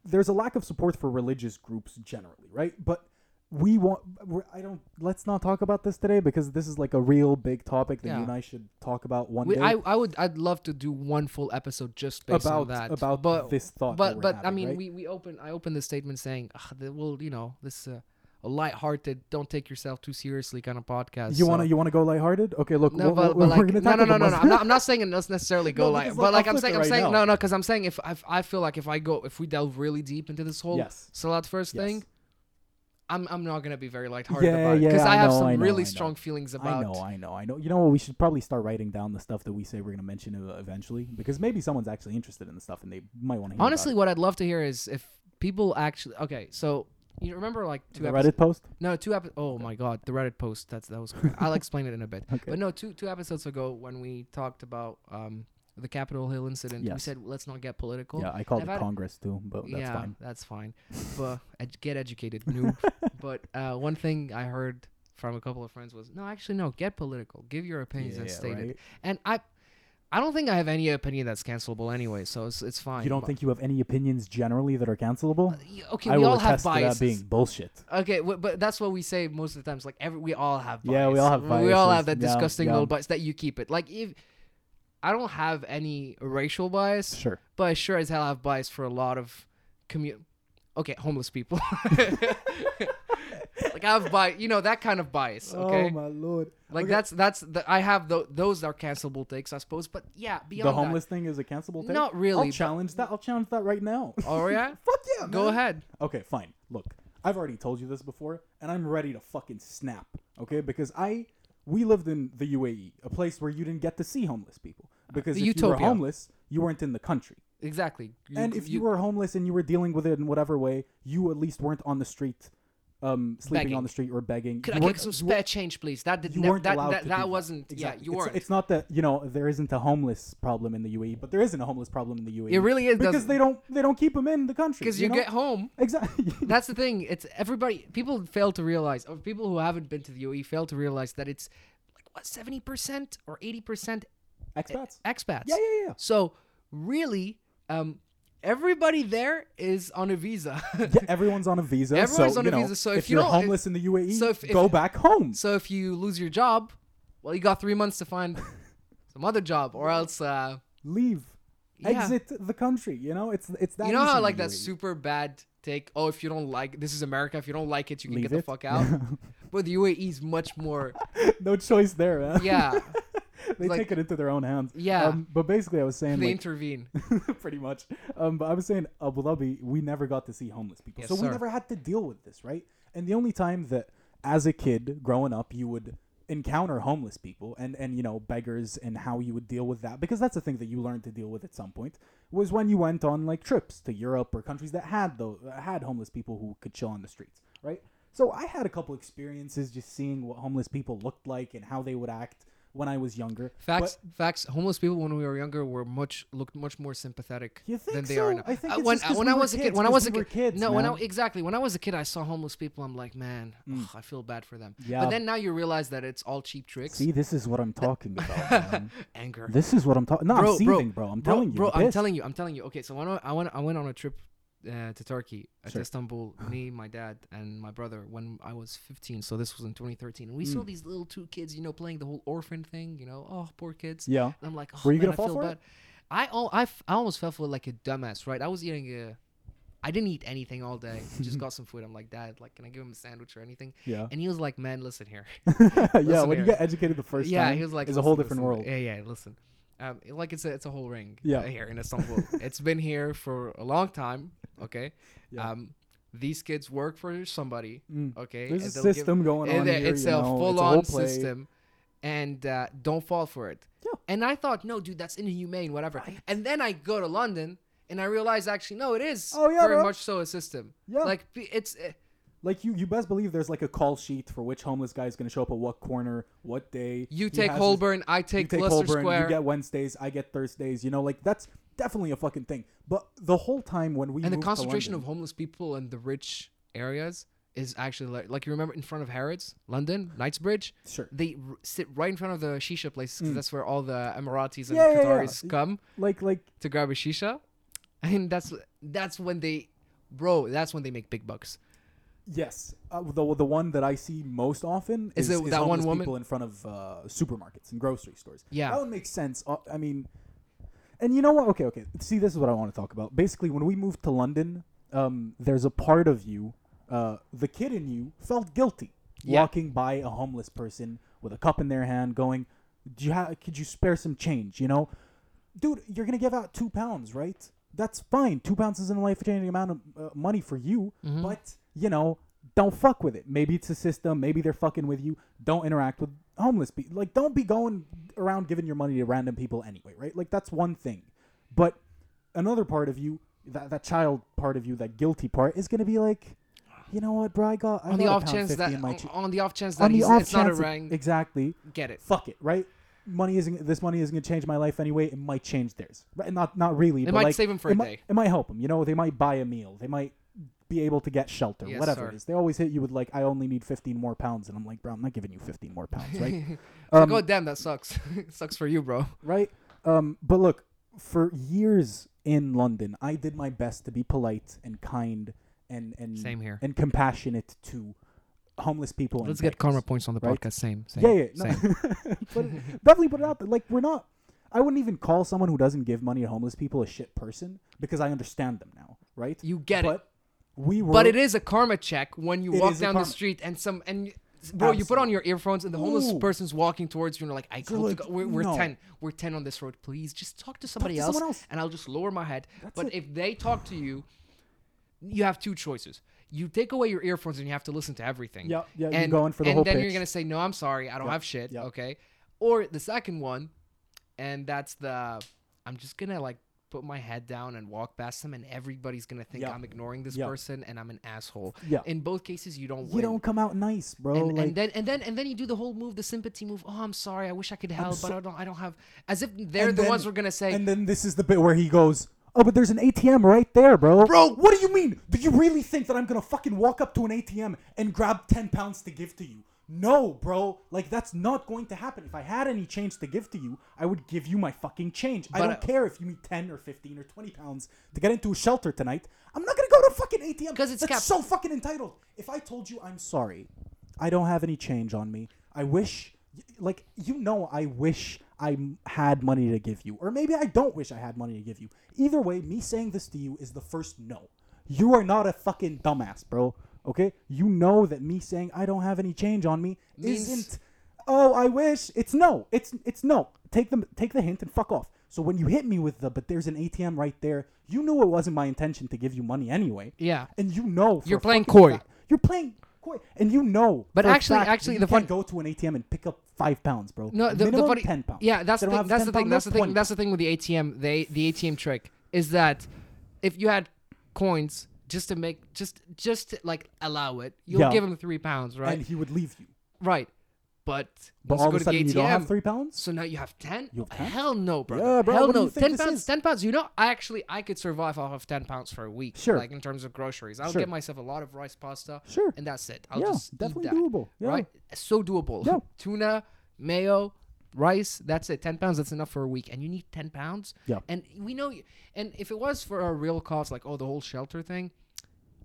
There's a lack of support for religious groups generally, right? But we want. We're, I don't. Let's not talk about this today because this is like a real big topic that Yeah. you and I should talk about one we, day. I I would I'd love to do one full episode just based about on that. about but this thought. but that but I mean right? we we open I opened the statement saying the, well you know this uh, a light-hearted don't take yourself too seriously kind of podcast. you want to you want to go lighthearted? Okay, look, no, we're, but, we're, but like, we're no, no, no, no, no. I'm not, I'm not saying it doesn't necessarily go No, like, but like, I'm saying, I'm right saying, now. no, no, because I'm saying if, if I feel like if I go, if we delve really deep into this whole Yes. Salat first Yes. thing, I'm I'm not gonna be very lighthearted Yeah, about it yeah, because I I have know, some I know, really strong feelings about. I know, I know, I know. You know what? We should probably start writing down the stuff that we say we're gonna mention eventually because maybe someone's actually interested in the stuff and they might want to hear. Honestly, what I'd love to hear is if people actually. Okay, so you remember like two the episodes? Reddit post. No, two episodes. Oh my god, the Reddit post. That's that was. I'll explain it in a bit. Okay. But no, two two episodes ago when we talked about um the Capitol Hill incident, we said let's not get political. Yeah, I called it Congress too, but that's yeah, fine. that's fine. but ed- get educated, noob. but uh, one thing I heard from a couple of friends was, no, actually, no, get political. Give your opinions and Yeah, state it. And I, I don't think I have any opinion that's cancelable anyway, so it's it's fine. You don't but- think you have any opinions generally that are cancelable? Y- Okay, I we all have to that biases. being bullshit. Okay, w- but that's what we say most of the times. Like every, we all have. Bias. Yeah, we all have Biases. We all have that Yeah, disgusting yeah. little bias that you keep it. Like if I don't have any racial bias, Sure. but I sure as hell have bias for a lot of commu Okay, homeless people. like I have bias, you know that kind of bias. Oh okay, Oh my lord. like Okay. that's that's the, I have tho- those are cancelable takes, I suppose. But yeah, beyond the homeless thing is a cancelable take. not really. I'll challenge that. I'll challenge that right now. Oh yeah, Fuck yeah, Man. go ahead. Okay, fine. Look, I've already told you this before, and I'm ready to fucking snap. Okay, because I we lived in the UAE, a place where you didn't get to see homeless people because if you were homeless, you weren't in the country. Exactly. and if you, were homeless and you were dealing with it in whatever way, you at least weren't on the street, um, sleeping Begging. on the street or begging. could You I get some you spare change, please? That did you weren't that allowed that, to that do wasn't. Exactly. Yeah, you it's, weren't. It's not that you know there isn't a homeless problem in the UAE, but there isn't a homeless problem in the UAE. It really is because they don't they don't keep them in the country. because you, know? get home. exactly. That's the thing. It's everybody. People fail to realize, or people who haven't been to the UAE fail to realize that it's like what seventy percent or eighty percent expats. expats. Yeah, yeah, yeah. So really, um, everybody there is on a visa. yeah, everyone's on a visa. Everyone's so, on a know, visa, so if, if you you're homeless in the UAE, so if- if- go back home. so if you lose your job, well, you got three months to find some other job, or else, uh, Leave. yeah. Exit the country. You know, it's it's that. you know how like that super bad take. Oh, if you don't like this is America. If you don't like it, you can Leave get the fuck out. but the UAE is much more. no choice there, man. Yeah, they like- take it into their own hands. Yeah. Um, but basically, I was saying they like, intervene. pretty much. Um, but I was saying Abu Dhabi, we never got to see homeless people, Yes, so we never had to deal with this, right? And the only time that, as a kid growing up, you would encounter homeless people and and you know beggars and how you would deal with that because that's the thing that you learned to deal with at some point was when you went on like trips to Europe or countries that had those had homeless people who could chill on the streets, right? So I had a couple experiences just seeing what homeless people looked like and how they would act when I was younger. Facts, facts. Homeless people when we were younger were much looked much more sympathetic than they so? are now. I think Uh, when when we I was a kid, kids, when I was a kid, kids, no, when I exactly when I was a kid, I saw homeless people. I'm like, man, ugh, I feel bad for them. Yeah. But then now you realize that it's all cheap tricks. See, this is what I'm talking about. man. Anger. This is what I'm talking. No, Bro, I'm seething, bro. I'm bro, telling you, bro. I'm telling you. I'm telling you. Okay, so when I, I went, I went on a trip uh, to Turkey, uh, Sure. to Istanbul. me, my dad, and my brother. When I was 15, so this was in 2013, and we saw Mm. these little two kids, you know, playing the whole orphan thing. You know, oh, poor kids. Yeah. And I'm like, oh, Were you man, gonna I fall feel for bad. it? I, al- I, f- I almost felt for like a dumbass, right? I was eating a, I didn't eat anything all day. Just got some food. I'm like, Dad, like, can I give him a sandwich or anything? Yeah. And he was like, Man, listen here. yeah. Listen When you get educated the first yeah, time, he was like, it's a whole different listen, world. Yeah, yeah. Listen, um, like it's a it's a whole ring. Yeah. uh, here in Istanbul. it's been here for a long time. Okay. Yeah. Um, these kids work for somebody. Mm. Okay. There's a and give- system going and on here. it's a know, full it's a on system, and uh, don't fall for it. Yeah. And I thought, no, dude, that's inhumane, whatever. And then I go to London. And I realize actually no, it is Oh, yeah, very bro. much so a system. Yeah. like it's uh, Like you, you best believe there's like a call sheet for which homeless guy is going to show up at what corner, what day. you take has his- Holborn, I you take, take Leicester Holborn, Square, you get Wednesdays, I get Thursdays. You know, like that's definitely a fucking thing. But the whole time when we and the concentration of homeless people in the rich areas is actually like, like you remember in front of Harrods, London, Knightsbridge. sure, They r- sit right in front of the shisha places 'cause Mm. that's where all the Emiratis and Yeah, yeah, yeah. Qataris come like like to grab a shisha, and that's that's when they, bro, that's when they make big bucks. Yes, uh, the the one that I see most often Is is, it is that one woman? people in front of uh, supermarkets and grocery stores. Yeah. that would make sense. Uh, I mean, and you know what? Okay, okay. See, this is what I want to talk about. Basically, when we moved to London, um, there's a part of you, uh, the kid in you, felt guilty Yeah. walking by a homeless person with a cup in their hand, going, "Do you have? Could you spare some change?" You know, dude, you're gonna give out two pounds, right? That's fine. Two pounds isn't a life-changing amount of uh, money for you, Mhm. but you know, don't fuck with it. Maybe it's a system. Maybe they're fucking with you. Don't interact with homeless people. Like, don't be going around giving your money to random people anyway, right? Like, that's one thing. But another part of you, that that child part of you, that guilty part, is gonna be like, you know what, bro? I got I on the got a off chance 50 that on, ch- on the off chance that on the he's, off it's not a chance rang, exactly. get it. Fuck it, right? Money isn't this money isn't gonna change my life anyway. It might change theirs, right? Not not really. It but might like, save him for a might, day. It might help them. You know, they might buy a meal. They might be able to get shelter, Yes, whatever sir. it is. They always hit you with like, I only need 15 more pounds, and I'm like, bro, I'm not giving you 15 more pounds, right? Um, like, oh damn, that sucks. sucks for you, bro. right? Um, but look, for years in London, I did my best to be polite and kind and and Same here. and compassionate to homeless people. Let's get karma points on the right? podcast. Same. same Yeah, yeah, no, Same. but definitely put it out there. Like we're not. I wouldn't even call someone who doesn't give money to homeless people a shit person because I understand them now, right? You get it. But we were. But it is a karma check when you walk down the street and some and bro, you put on your earphones and the homeless Ooh. person's walking towards you and you're like, I to like, go- we're, we're no. ten, we're ten on this road. Please just talk to somebody to else, else. and I'll just lower my head. That's but it. if they talk to you, you have two choices. You take away your earphones and you have to listen to everything. Yeah, yeah, you're going for the and whole then pitch. you're gonna say, no, I'm sorry, I don't Yep, have shit. yep. Okay. Or the second one, and that's the, I'm just gonna like put my head down and walk past them, and everybody's gonna think Yep. I'm ignoring this Yep. person and I'm an asshole. Yeah. In both cases, you don't you win. don't come out nice, bro. and, like and then and then and then you do the whole move, the sympathy move. Oh, I'm sorry. I wish I could help, so- but I don't. I don't have. As if they're And the then- ones who are gonna say, And then this is the bit where he goes, "Oh, but there's an ATM right there, bro." Bro. what do you mean? Do you really think that I'm gonna fucking walk up to an ATM and grab ten pounds to give to you? No, bro. Like that's not going to happen. If I had any change to give to you, I would give you my fucking change. I don't uh, care if you need ten or fifteen or twenty pounds to get into a shelter tonight. I'm not gonna go to a fucking ATM 'Cause it's that's so fucking entitled. If I told you I'm sorry, I don't have any change on me. I wish, like you know, I wish I had money to give you, or maybe I don't wish I had money to give you. Either way, me saying this to you is the first no. You are not a fucking dumbass, bro. Okay, you know that me saying I don't have any change on me Means- isn't. Oh, I wish. It's no. It's it's no. Take them. Take the hint and fuck off. So when you hit me with the, but there's an ATM right there. You knew it wasn't my intention to give you money anyway. Yeah. And you know for You're a playing fucking coy. fact- you're playing coy, and you know. But for a actually- fact that actually, you the can't fun- go to an ATM and pick up five pounds, bro. No, the, the funny ten pounds. Yeah, that's They the don't thing. have That's the 10 thing. pound That's the notes, thing. 20 That's the thing with the ATM. They the ATM trick is that if you had coins just to make just just to, like allow it, you'll Yeah. give him three pounds, right? and he would leave you. right. But But once all you of go a to sudden, you don't have ATM, three pounds. so now you have ten. You have 10? Hell no, bro. Yeah, bro, Hell what do no. you think ten this pounds. is? Ten pounds. You know, I actually I could survive off of ten pounds for a week. Sure. Like in terms of groceries, I'll Sure. get myself a lot of rice pasta, Sure. and that's it. I'll yeah, just definitely eat that. doable. Yeah. Right? So doable. Yeah. Tuna, mayo, rice. That's it. Ten pounds. That's enough for a week. And you need ten pounds. Yeah. And we know. You, and if it was for a real cost, like oh the whole shelter thing,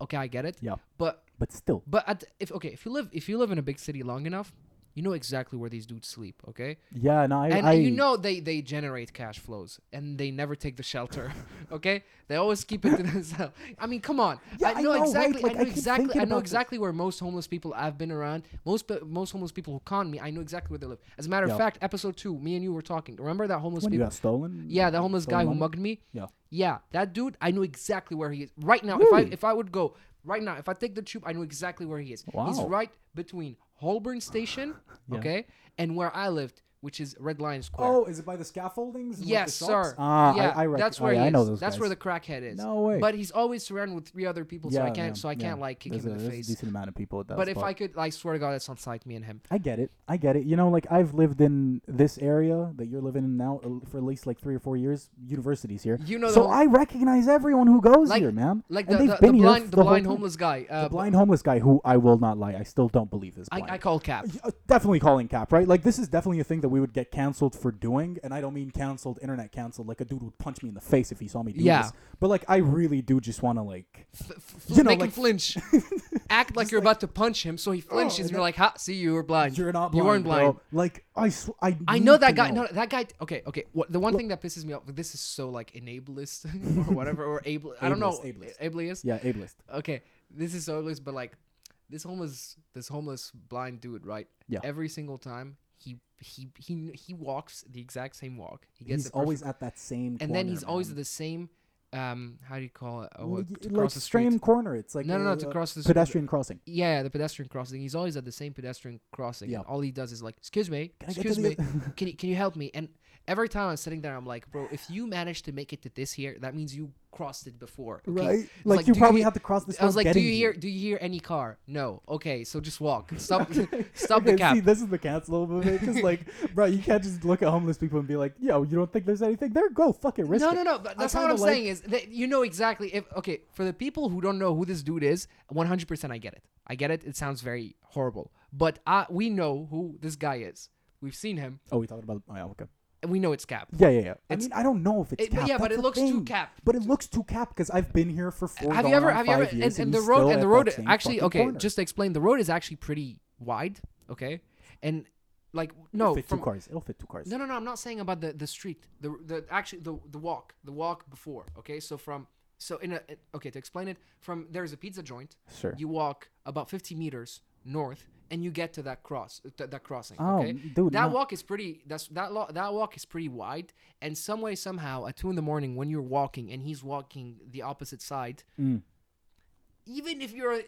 okay, I get it. Yeah. But But still, but at, if okay, if you live if you live in a big city long enough, you know exactly where these dudes sleep. Okay. yeah. No, I. And, I you know they they generate cash flows and they never take the shelter. okay, they always keep it to themselves. I mean, come on. Yeah, I I know, know, right? exactly. Like, I know exactly. I know this. exactly where most homeless people I've been around. Most most homeless people who con me, I know exactly where they live. As a matter of fact, episode two, me and you were talking. Remember that homeless when you people? got stolen. Yeah, the homeless guy who mugged me. Yeah. Yeah, that dude. I know exactly where he is right now. If I if I would go right now, if I take the tube, I know exactly where he is. Wow. He's right between Holborn Station, Yeah. okay, and where I lived, which is Red Lion Square. Oh, is it by the scaffoldings? and, like, Yes, the sir. Ah, yeah, I, I rec- that's where oh, yeah, I know is. those That's guys. where the crackhead is. No way. But he's always surrounded with three other people, so I can't. yeah, so I can't yeah. like kick there's him a, in the there's face. a decent amount of people at that But if. I could, I swear to God, it's on site, me and him. I get it. I get it. You know, like I've lived in this area that you're living in now uh, for at least like three or four years. Universities here, You know, so whole- I recognize everyone who goes Like- here, man. like and the, they've the, been the here blind, the the blind homeless guy. Uh, the blind homeless guy, who I will not lie, I still don't believe is blind. I, I call Cap. Uh, definitely calling cap, right? Like this is definitely a thing that we would get canceled for doing, and I don't mean canceled, internet canceled. Like a dude would punch me in the face if he saw me do Yeah. this. But like I really do just want to like, F- f- You know, make him flinch. Act like you're about to punch him, so he oh, flinches, Oh, and you're like, "Ha, see, you were blind. you're not blind. You weren't blind." bro. Like I, sw- I, I know that guy. know. No, that guy. Okay, okay. What the one thing that pisses me off? This is so like enablist or whatever, or able. I don't know. Ableist, Ableist. Yeah, ableist. Okay, this is so ableist, but like this homeless, this homeless blind dude, right? Yeah. Every single time he he he he walks the exact same walk. He gets He's the always at that same. and then corner, he's always at the same. Um, how do you call it? Oh, Well, to cross like the street. same corner. It's like no, no, no, a- to cross the street. pedestrian crossing. Yeah, the pedestrian crossing. He's always at the same pedestrian crossing. Yeah. And all he does is like, "Excuse me, Can I get to excuse me, can you can you help me?" And every time I'm sitting there, I'm like, "Bro, if you managed to make it to this here, that means you crossed it before, okay? Right? Like, like, you do you probably have to cross this. I was like, "Do you hear? here." Do you hear any car? No. Okay, so just walk. Stop. stop the Okay, cab. See, this is the cancel movement because, like, bro, you can't just look at homeless people and be like, "Yo, you don't think there's anything there? Go fucking risk no, it." no, no. But that's not what I'm like- saying. Is that you know exactly if okay for the people who don't know who this dude is, 100 percent I get it. I get it. It sounds very horrible, but uh, we know who this guy is. We've seen him, Oh, we talked about? Oh, yeah, okay. And we know it's Cap. Yeah, yeah, yeah. I mean, I don't know if it's It- cap. yeah, but it looks too cap. But it looks too cap because I've been here for four. have you ever have you ever years, and, and the road and the road actually okay corner. just to explain the road is actually pretty wide okay and like It'll no fit from two cars. It'll fit two cars. no no no i'm not saying about the the street the the actually the the walk the walk before okay so from so in a okay to explain it from there's a pizza joint Sure. you walk about 50 meters north and you get to that cross th- that crossing Oh, okay dude, that no. walk is pretty that's that lo- that walk is pretty wide and some way somehow at two in the morning when you're walking and he's walking the opposite side Mm. even if you're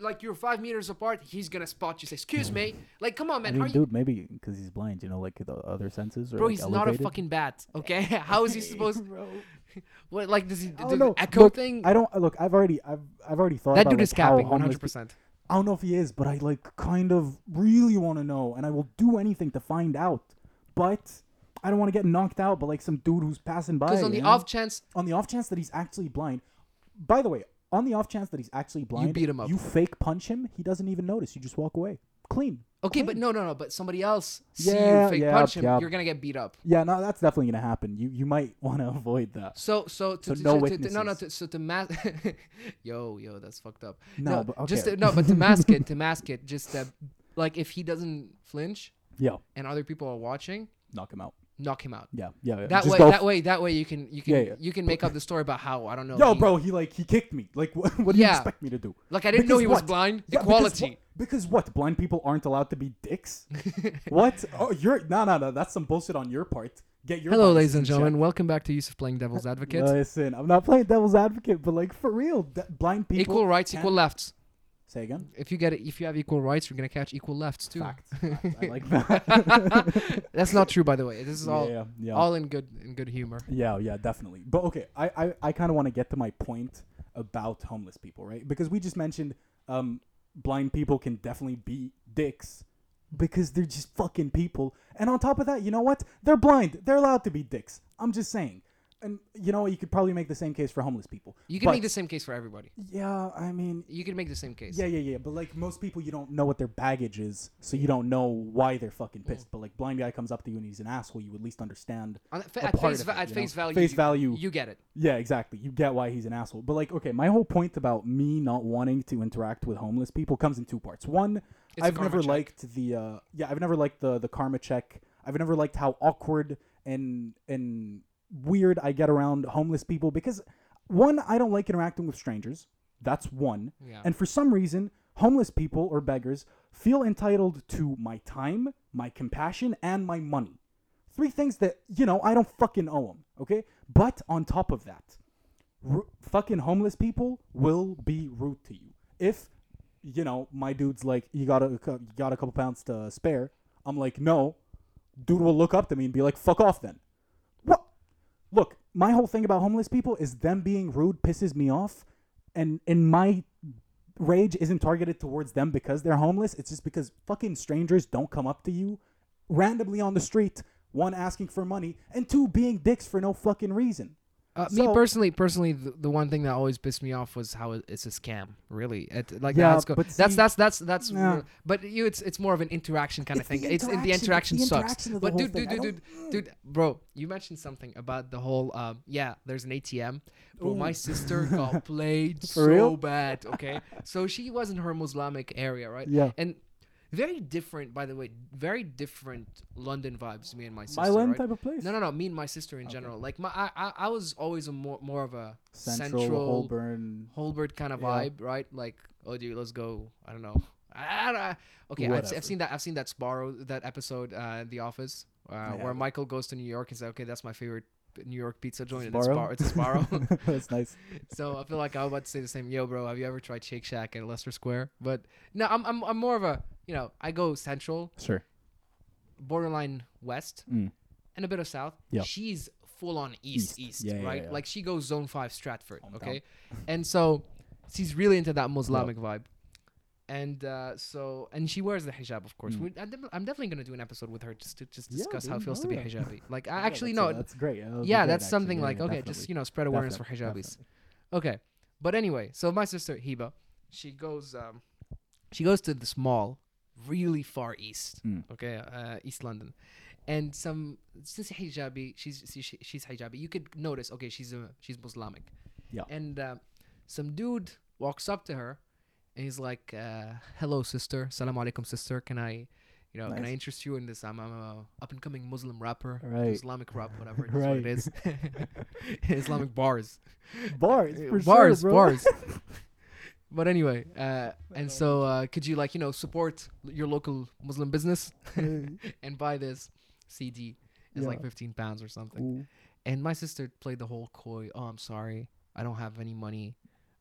like you're five meters apart he's gonna spot you say excuse me like come on I man mean, how you dude, maybe because he's blind, you know, like the other senses. Or bro like, he's not a fucking bat okay how is he supposed Bro. what like does he I do echo Look, thing I don't look. I've already, I've, I've already thought that about dude like, is capping 100% I don't know if he is, but I like kind of really want to know, and I will do anything to find out. But I don't want to get knocked out by like some dude who's passing by. because on the know? off chance on the off chance that he's actually blind. By the way, on the off chance that he's actually blind, you beat him up. You fake punch him, he doesn't even notice. You just walk away. Clean. Okay, but no, no, no. But somebody else see Yeah, you fake yeah, punch him, yeah. you're gonna get beat up. Yeah, no, that's definitely gonna happen. You you might want to avoid that. So, so, to, So to, no to- to- no, no. To, so to mask, yo, yo, that's fucked up. No, but okay. just to, no, but to mask it, to mask it, just uh, like if he doesn't flinch yeah, and other people are watching, knock him out. Knock him out. Yeah, yeah. yeah. That Just way, go that way, that way, you can, you can, Yeah, yeah. you can make up the story about how I don't know. Yo, he- bro, he like he kicked me. Like, what, what do you expect me to do? Like I didn't know Because he was blind. Yeah, because Equality. what- Because what? Blind people aren't allowed to be dicks? what? Oh, you're no, no, no. That's some bullshit on your part. Get your. Hello, ladies and in check. gentlemen. Welcome back to Yusuf playing Devil's Advocate. Listen, I'm not playing devil's advocate, but like for real, blind people. equal rights, equal lefts. Say again. If you get it, if you have equal rights, you're gonna catch equal lefts too. Facts. Facts. I like that. That's not true, by the way. This is all, yeah, yeah. all in good, in good humor. Yeah, yeah, definitely. But okay, I I, I kind of want to get to my point about homeless people, right? Because we just mentioned um blind people can definitely be dicks because they're just fucking people. And on top of that, you know what? They're blind. They're allowed to be dicks. I'm just saying. And you know, you could probably make the same case for homeless people. You can But- make the same case for everybody. Yeah, I mean, You can make the same case. yeah, yeah, yeah. But like most people, you don't know what their baggage is, so you don't know why they're fucking Mm. pissed. But like blind guy comes up to you and he's an asshole, you at least understand On, fa- at face, va- it, at face value. Face you- value. You get it. Yeah, exactly. You get why he's an asshole. But like, okay, my whole point about me not wanting to interact with homeless people comes in two parts. One, It's I've never check. liked the uh yeah, I've never liked the the karma check. I've never liked how awkward and and weird I get around homeless people because one, I don't like interacting with strangers. That's one. Yeah. And for some reason, homeless people or beggars feel entitled to my time, my compassion, and my money. Three things that, you know, I don't fucking owe them, okay? But on top of that, r- fucking homeless people will be rude to you. If, you know, my dude's like, you got a, you got a couple pounds to spare, I'm like, no. Dude will look up to me and be like, fuck off then. Look, my whole thing about homeless people is them being rude pisses me off. And in my rage isn't targeted towards them because they're homeless. It's just because fucking strangers don't come up to you randomly on the street, one asking for money, and two being dicks for no fucking reason. Uh, me personally, personally, the, the one thing that always pissed me off was how it's a scam. Really, it, like Yeah, that's go- but that's see- that's that's that's. Yeah. real- But you, it's it's more of an interaction kind of It's the thing. It's in the interaction- the sucks. interaction but dude, thing. dude, dude, dude, dude, bro, you mentioned something about the whole. Um, yeah, there's an ATM. Bro, my sister got played so real? bad. Okay, so she was in her Muslimic area, right? Yeah. And very different, by the way, very different London vibes. Me and my sister. Myland right? type of place. No, no, no. Me and my sister in general. Like my, I, I, I was always a more, more of a Central, central, Holborn. Holbert kind of Yeah. vibe, right? Like, oh, dude, let's go. I don't know. I, I, okay, I've, I've seen that. I've seen that Sbarro, that episode, uh, The Office, uh, where. Michael goes to New York and says, "Okay, that's my favorite New York pizza joint. and Sbarro? It's, Spar- it's a Sbarro." That's nice. so I feel like I was about to say the same. Yo, bro, have you ever tried Shake Shack at Leicester Square? But no, I'm, I'm, I'm more of a, you know, I go central, Sure. borderline west, Mm. and a bit of south. Yeah. She's full on east, East. east, Yeah, right? yeah. Like she goes zone five Stratford, Hometown. okay? and so she's really into that Muslimic vibe. And uh, so, and she wears the hijab, of course. Mm. We, I'm, def- I'm definitely gonna do an episode with her just to just discuss how it feels to be hijabi. Like, I actually no, that's great. Yeah, that's actually. something like okay, definitely. just you know, spread awareness for Definitely, hijabis. Okay, but anyway, so my sister Hiba, she goes, um, she goes to this mall, really far east. Mm. Okay, uh, East London, and some since hijabi, she's she, she- she's hijabi. You could notice, okay, she's a she's Muslimic. Yeah. And uh, some dude walks up to her, and he's like, uh, "Hello, sister. Salam alaikum, sister. Can I?" You know, can I interest you in this? I'm, I'm a up and coming Muslim rapper, Right. Islamic rap, whatever that's Right. what it is. Islamic bars, Bars, Uh, for bars, sure, bars. but anyway, uh, and so uh, could you like you know support your local Muslim business and buy this CD? It's like 15 pounds or something. Ooh. And my sister played the whole coy. Oh, I'm sorry, I don't have any money.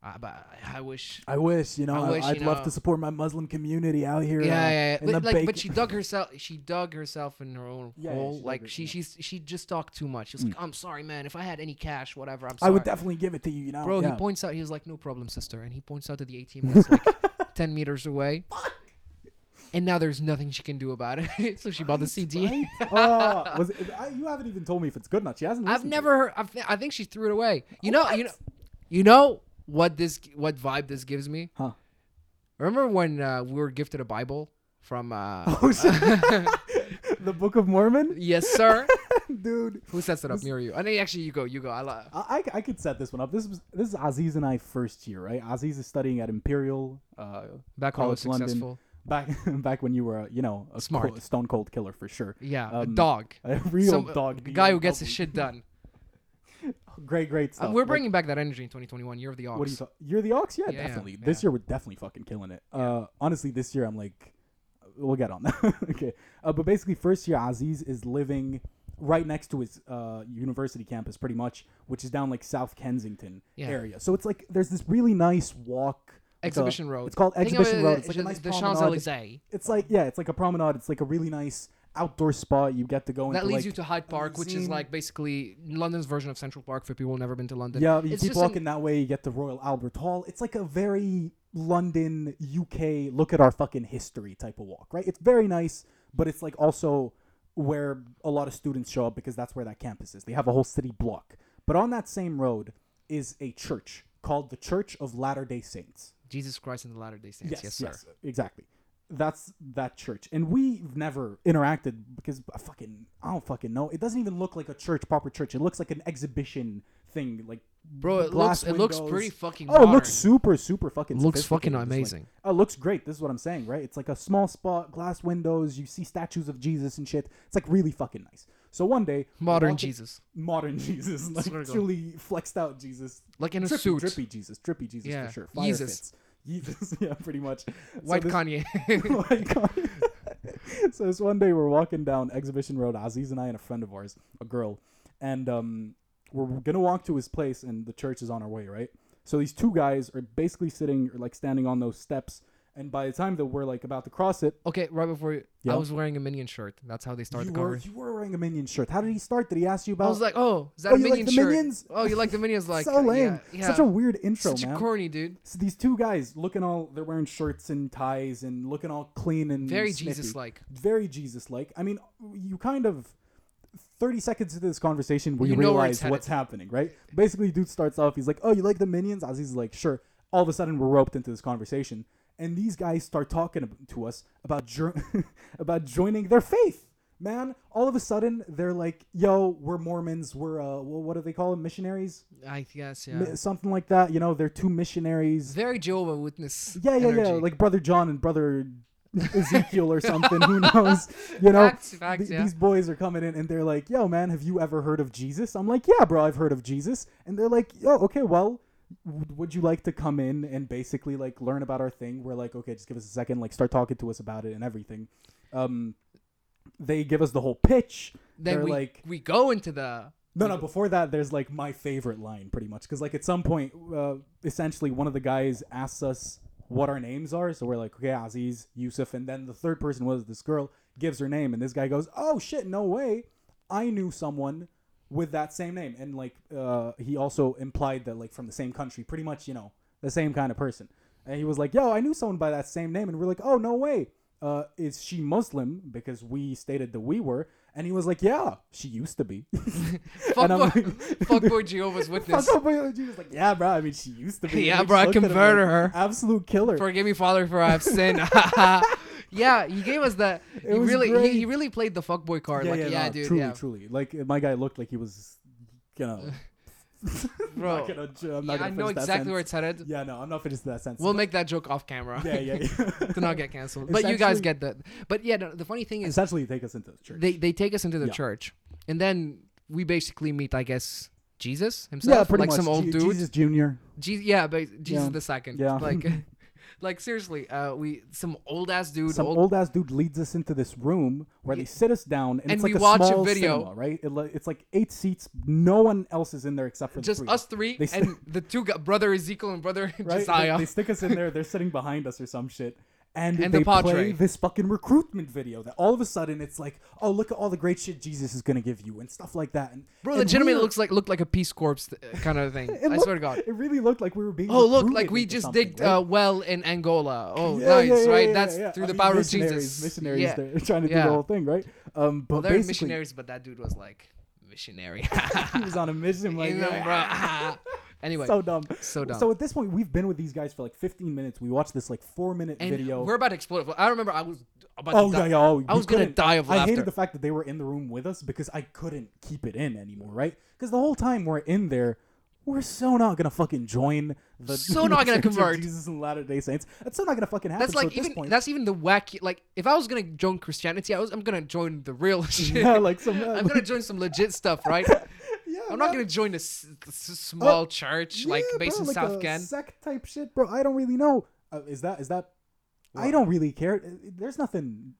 Uh, but I, I wish. I wish, you know, I I wish, would you love know- to support my Muslim community out here. Yeah, uh, yeah, yeah. in But, the like, but she dug herself. She dug herself in her own Yeah, yeah, hole. she like she, yeah. she's she just talked too much. She's like, I'm sorry, man. If I had any cash, whatever, I'm I would definitely give it to you, you know. Bro, yeah. he points out. He was like, "No problem, sister," and he points out to the ATM that's like ten meters away. What? and now there's nothing she can do about it. so she bought the CD. Right? oh, was it, I, you haven't even told me if it's good or not. She hasn't. I've never it. heard. I've, I think she threw it away. You know. You know. You know what this what vibe this gives me? Huh. Remember when uh, we were gifted a Bible from uh, Oh, the Book of Mormon, yes, sir. dude. Who sets it up This- near you? I think actually you go, you go. I love. I, I I could set this one up. This was this is Aziz and I first year, right? Aziz is studying at Imperial, uh, Back when I was College London. successful. back back when you were, uh, you know, a Smart. co- stone cold killer for sure. Yeah, a Um, dog. A real Some- dog. A guy who gets his shit done. Great, great Uh, stuff. we're Like, bringing back that energy in 2021, year of the ox. What are you? Ta- you're the ox, yeah, Yeah, yeah, definitely. This year we're definitely fucking killing it. Uh, honestly, this year I'm like, we'll get on that. okay, uh, but basically, first year Aziz is living right next to his uh, university campus, pretty much, which is down like South Kensington Yeah. area. So it's like there's this really nice walk. like a- Exhibition Road. It's called Exhibition it Road. as It's like a nice the promenade. Champs Elysees. It's like yeah, it's like a promenade. It's like a really nice outdoor spot. You get to go That into leads like you to Hyde Park, which is like basically London's version of Central Park for people who've never been to London. Yeah, you It's keep just an- walking that way, you get to Royal Albert Hall. It's like a very London, UK, look at our fucking history type of walk, right? It's very nice, but it's like also where a lot of students show up because that's where that campus is. They have a whole city block. But on that same road is a church called the Church of Latter day Saints. Jesus Christ and the Latter Day Saints. Yes, yes, sir. exactly. That's that church, and we've never interacted because I fucking I don't fucking know. It doesn't even look like a church, proper church. It looks like an exhibition thing, like Bro, it glass looks it looks pretty fucking. Oh, it looks super, super fucking. looks fucking sophisticated. It's like- amazing. oh, it looks great. This is what I'm saying, right? It's like a small spot, glass windows. You see statues of Jesus and shit. It's like really fucking nice. So one day, Modern walking- Jesus, modern Jesus, like Swear to God. truly flexed out Jesus, like in a drippy, suit. drippy Jesus, drippy Jesus Yeah. for sure. Fire Yeezus. fits. Jesus, yeah, pretty much. So White this- Kanye. White Kanye. so this one day we're walking down Exhibition Road, Aziz and I and a friend of ours, a girl, and um, we're gonna walk to his place, and the church is on our way, right? So these two guys are basically sitting or like standing on those steps, and by the time that we're like about to cross it, okay, right before you, Yeah. I was wearing a Minion shirt. That's how they start you the were conversation. you were wearing a Minion shirt. How did he start? Did he ask you about? I was like, oh, is that Oh, a you like Minion the shirt? Minions? Oh, you like the Minions? Like so lame. Yeah, yeah. Such a weird intro, Such a man. corny dude. so these two guys looking all they're wearing shirts and ties and looking all clean and Very sniffy. Jesus like. very Jesus like. I mean, you kind of 30 seconds into this conversation where you, You know where it's realize what's happening, right? Basically, dude starts off, he's like, Oh, you like the minions? Aziz is like, Sure. All of a sudden, we're roped into this conversation, and these guys start talking to us about jo- about joining their faith. Man, all of a sudden they're like, "Yo, we're Mormons. We're uh, wh- what do they call them? Missionaries, I guess yeah. Mi- something like that. You know, they're two missionaries. Very Jehovah Witness. Yeah, yeah, yeah. Like brother John and brother Ezekiel or something. Who knows? You know, facts, facts, th- yeah. these boys are coming in and they're like, "Yo, man, have you ever heard of Jesus?" I'm like, "Yeah, bro, I've heard of Jesus." And they're like, "Yo, okay, well, would you like to come in and basically like learn about our thing?" We're like, "Okay, just give us a second. Like, start talking to us about it and everything." Um, they give us the whole pitch. Then they're we like, we go into the no, no. Before that, there's like my favorite line, pretty much, because like at some point, uh, essentially, one of the guys asks us what our names are. So we're like, okay, Aziz, Yusuf, and then the third person was this girl gives her name, and this guy goes, oh shit, no way, I knew someone with that same name, and like uh, he also implied that like from the same country, pretty much, you know, the same kind of person. And he was like, yo, I knew someone by that same name, and we're like, oh no way. Uh, is she Muslim? Because we stated that we were, and he was like, "Yeah, she used to be." And I'm fuckboy like- fuckboy Jehovah's Witness. Fuck boy. Was like, yeah, bro. I mean, she used to be. Yeah, bro, I just looked at converted like, her. Absolute killer. Forgive me, Father, for I have sinned. Yeah, he gave us that. He was really, great. he, he really played the fuckboy card. like, yeah, no, dude, Truly, yeah, truly. Like my guy looked like he was, you know. bro. I'm not gonna, I'm not yeah, I know exactly where it's headed. Yeah, no, I'm not finishing that sentence. We'll make that joke off camera yeah, yeah, yeah. to not get canceled. But you guys get that. But yeah, no, the funny thing is, Essentially, take us into the church. they they take us into the Yeah. church, and then we basically meet, I guess, Jesus himself, yeah, pretty like much. some old Je- dude. Jesus Junior. Je- yeah, but Jesus Yeah. the second. Yeah. Like, like seriously, uh, we some old ass dude. Some old, old ass dude leads us into this room where they sit us down, and, And it's like we a watch a small video. cinema, right? It, it's like eight seats. No one else is in there except for the just three. us three They st- and the two brother Ezekiel and brother right? They- Josiah. They, stick us in there. They're sitting behind us or some shit. And, And they the play this fucking recruitment video that all of a sudden it's like, oh, look at all the great shit Jesus is gonna give you and stuff like that. And Bro, and legitimately we're- looks like looked like a Peace Corps th- kind of thing. I looked- swear to God. it really looked like we were being. Oh look, like we just digged right? uh, well in Angola. Oh, Yeah, nice, yeah, yeah, right? That's through I the mean, power of missionaries, Jesus. Missionaries, yeah. they're trying to do the whole thing, right? Um, but Well, they're missionaries, but that dude was like missionary. he was on a mission. Like, You know, bro. Anyway, so dumb. so dumb. So at this point, we've been with these guys for like 15 minutes. We watched this like four minute and video. we're about to explode. I remember I was about Oh to die. yeah. Oh, I was gonna die of laughter. I hated the fact that they were in the room with us because I couldn't keep it in anymore, right? Because the whole time we're in there, we're so not gonna fucking join the So not gonna convert. Jesus and Latter Day Saints. That's so not gonna fucking happen. That's So like at this even point, that's even the wacky. Like if I was gonna join Christianity, I was I'm gonna join the real shit. yeah, like some. uh, I'm gonna join some legit stuff, right? yeah, I'm not gonna join a s- s- small church like based bro, in like South a Ken. sect type shit, bro. I don't really know. Uh, is that is that? I don't really care. Uh, There's nothing